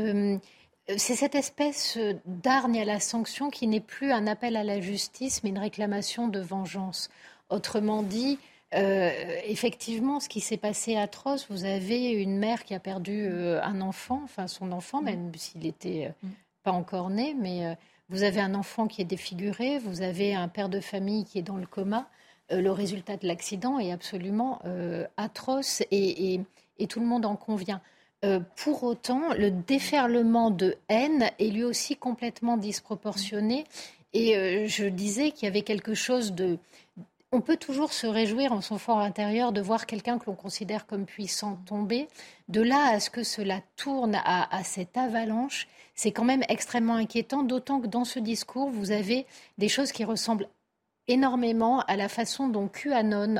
c'est cette espèce d'argne à la sanction qui n'est plus un appel à la justice, mais une réclamation de vengeance. Autrement dit, euh, effectivement, ce qui s'est passé atroce, vous avez une mère qui a perdu euh, un enfant, enfin son enfant, même s'il n'était euh, pas encore né, mais vous avez un enfant qui est défiguré, vous avez un père de famille qui est dans le coma. le résultat de l'accident est absolument atroce et, tout le monde en convient. pour autant, le déferlement de haine est lui aussi complètement disproportionné. Et je disais qu'il y avait quelque chose de on peut toujours se réjouir en son fort intérieur de voir quelqu'un que l'on considère comme puissant tomber. De là à ce que cela tourne à, cette avalanche, c'est quand même extrêmement inquiétant, d'autant que dans ce discours, vous avez des choses qui ressemblent énormément à la façon dont QAnon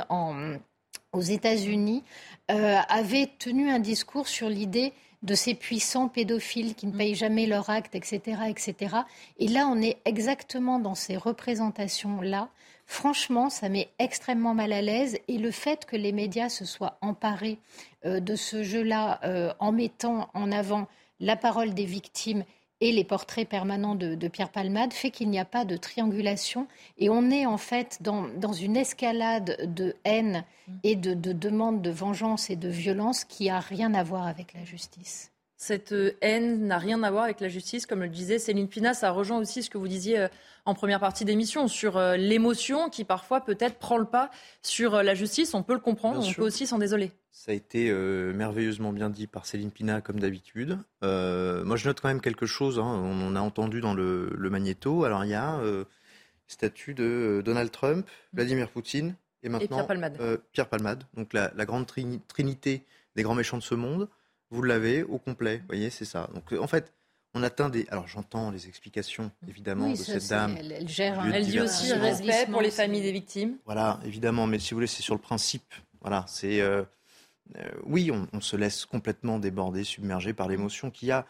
aux États-Unis euh, avait tenu un discours sur l'idée de ces puissants pédophiles qui ne payent jamais leur acte, etc., etc. Et là, on est exactement dans ces représentations-là Franchement, ça met extrêmement mal à l'aise et le fait que les médias se soient emparés euh, de ce jeu-là euh, en mettant en avant la parole des victimes et les portraits permanents de, Pierre Palmade fait qu'il n'y a pas de triangulation et on est en fait dans, une escalade de haine et de, de demande de vengeance et de violence qui a rien à voir avec la justice. Cette euh, haine n'a rien à voir avec la justice, comme le disait Céline Pina. Ça rejoint aussi ce que vous disiez euh, en première partie d'émission sur euh, l'émotion qui parfois peut-être prend le pas sur la justice. On peut le comprendre, on peut aussi s'en désoler. Ça a été merveilleusement bien dit par Céline Pina, comme d'habitude. moi, je note quand même quelque chose. Hein. On, a entendu dans le, magnéto. Alors, il y a le statut de Donald Trump, mm. Vladimir Poutine et maintenant Pierre Palmade. Pierre Palmade. Donc, la, la grande trinité des grands méchants de ce monde vous l'avez au complet. Vous voyez, c'est ça. Donc, en fait, on atteint des. Alors, j'entends les explications, évidemment, de cette dame. Elle, gère, elle dit aussi respect pour les familles des victimes. Voilà, évidemment, mais si vous voulez, c'est sur le principe. Voilà, c'est. Euh, euh, oui, on, se laisse complètement déborder, submerger par l'émotion qu'il y a.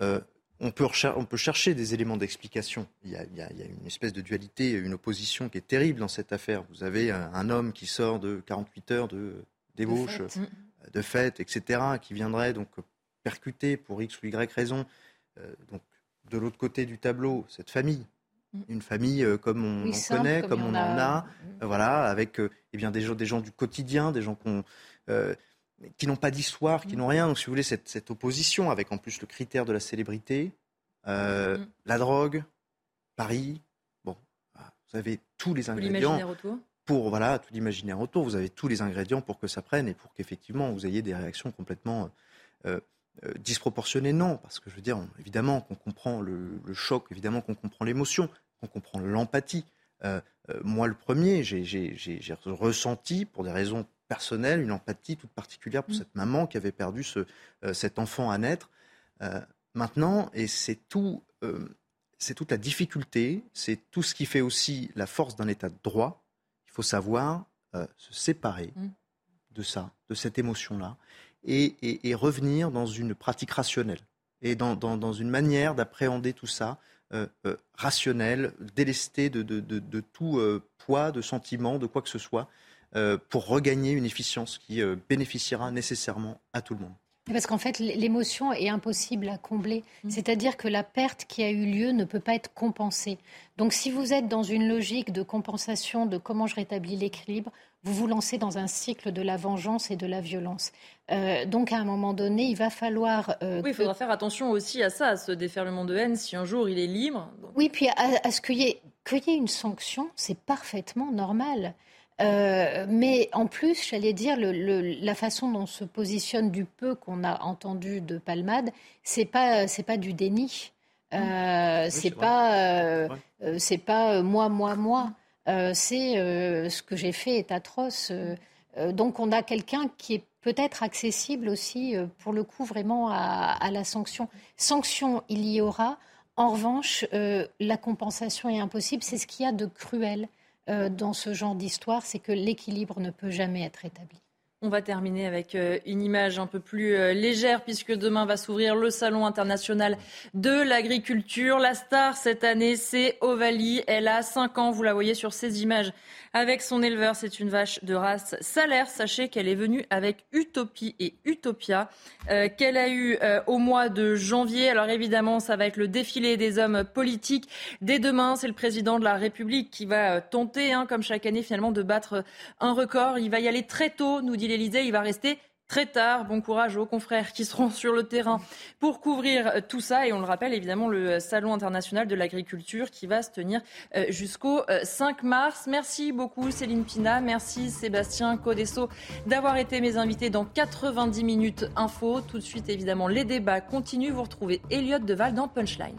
Euh, on peut, on peut, chercher des éléments d'explication. Il, il, y a une espèce de dualité, une opposition qui est terrible dans cette affaire. Vous avez un, un homme qui sort de 48 heures de débauche de fête, etc., qui viendraient donc percuter pour X ou Y raison. Euh, donc, de l'autre côté du tableau, cette famille, mm. une famille euh, comme on en connaît, comme, on, en a, mm. voilà, avec eh bien des gens, des gens du quotidien, des gens qui n'ont pas d'histoire, qui mm. n'ont rien. Donc, si vous voulez, cette, cette, opposition avec en plus le critère de la célébrité, euh, la drogue, Paris, bon, vous avez tous les ingrédients pour voilà, tout l'imaginaire autour. Vous avez tous les ingrédients pour que ça prenne et pour qu'effectivement vous ayez des réactions complètement euh, euh, disproportionnées. Non, parce que je veux dire, évidemment qu'on comprend le, choc, évidemment qu'on comprend l'émotion, qu'on comprend l'empathie. Euh, moi, le premier, j'ai ressenti, pour des raisons personnelles, une empathie toute particulière pour mmh. cette maman qui avait perdu ce, cet enfant à naître. maintenant, et c'est tout, c'est toute la difficulté, c'est tout ce qui fait aussi la force d'un État de droit, il faut savoir euh, se séparer mm. de ça, de cette émotion-là, et, revenir dans une pratique rationnelle et dans, une manière d'appréhender tout ça euh, euh, rationnelle, délesté de, de, tout poids, de sentiments, de quoi que ce soit, pour regagner une efficience qui bénéficiera nécessairement à tout le monde. Parce qu'en fait, l'émotion est impossible à combler. Mm. C'est-à-dire que la perte qui a eu lieu ne peut pas être compensée. Donc si vous êtes dans une logique de compensation de comment je rétablis l'équilibre, vous vous lancez dans un cycle de la vengeance et de la violence. Euh, donc à un moment donné, il va falloir... Euh, oui, il faudra faire attention aussi à ça, à ce déferlement de haine, si un jour il est libre. Oui, puis à, ce qu'il y, y, ait une sanction, c'est parfaitement normal. Euh, mais en plus, j'allais dire, la façon dont se positionne du peu qu'on a entendu de Palmade, c'est pas c'est pas du déni. Euh, c'est pas euh, c'est pas moi moi moi. c'est ce que j'ai fait est atroce. donc on a quelqu'un qui est peut-être accessible aussi pour le coup vraiment à, à, la sanction. Sanction, il y aura. En revanche, la compensation est impossible. C'est ce qu'il y a de cruel. Euh, dans ce genre d'histoire, c'est que l'équilibre ne peut jamais être établi. On va terminer avec euh, une image un peu plus euh, légère puisque demain va s'ouvrir le Salon international de l'agriculture. La star cette année, c'est Ovalie. Elle a 5 ans, vous la voyez sur ces images avec son éleveur. C'est une vache de race salaire. Sachez qu'elle est venue avec Utopie et Utopia, euh, qu'elle a eu au mois de janvier. Alors évidemment, ça va être le défilé des hommes politiques. Dès demain, c'est le président de la République qui va tenter, hein, comme chaque année finalement, de battre un record. Il va y aller très tôt, nous dit l'Élysée. Il va rester très tard. Bon courage aux confrères qui seront sur le terrain pour couvrir euh, tout ça. Et on le rappelle, évidemment, le Salon international de l'agriculture qui va se tenir euh, jusqu'au 5 euh, mars. Merci beaucoup Céline Pina. Merci Sébastien Codesso d'avoir été mes invités dans 90 minutes info. Tout de suite, évidemment, les débats continuent. Vous retrouvez Elliot Deval dans Punchline.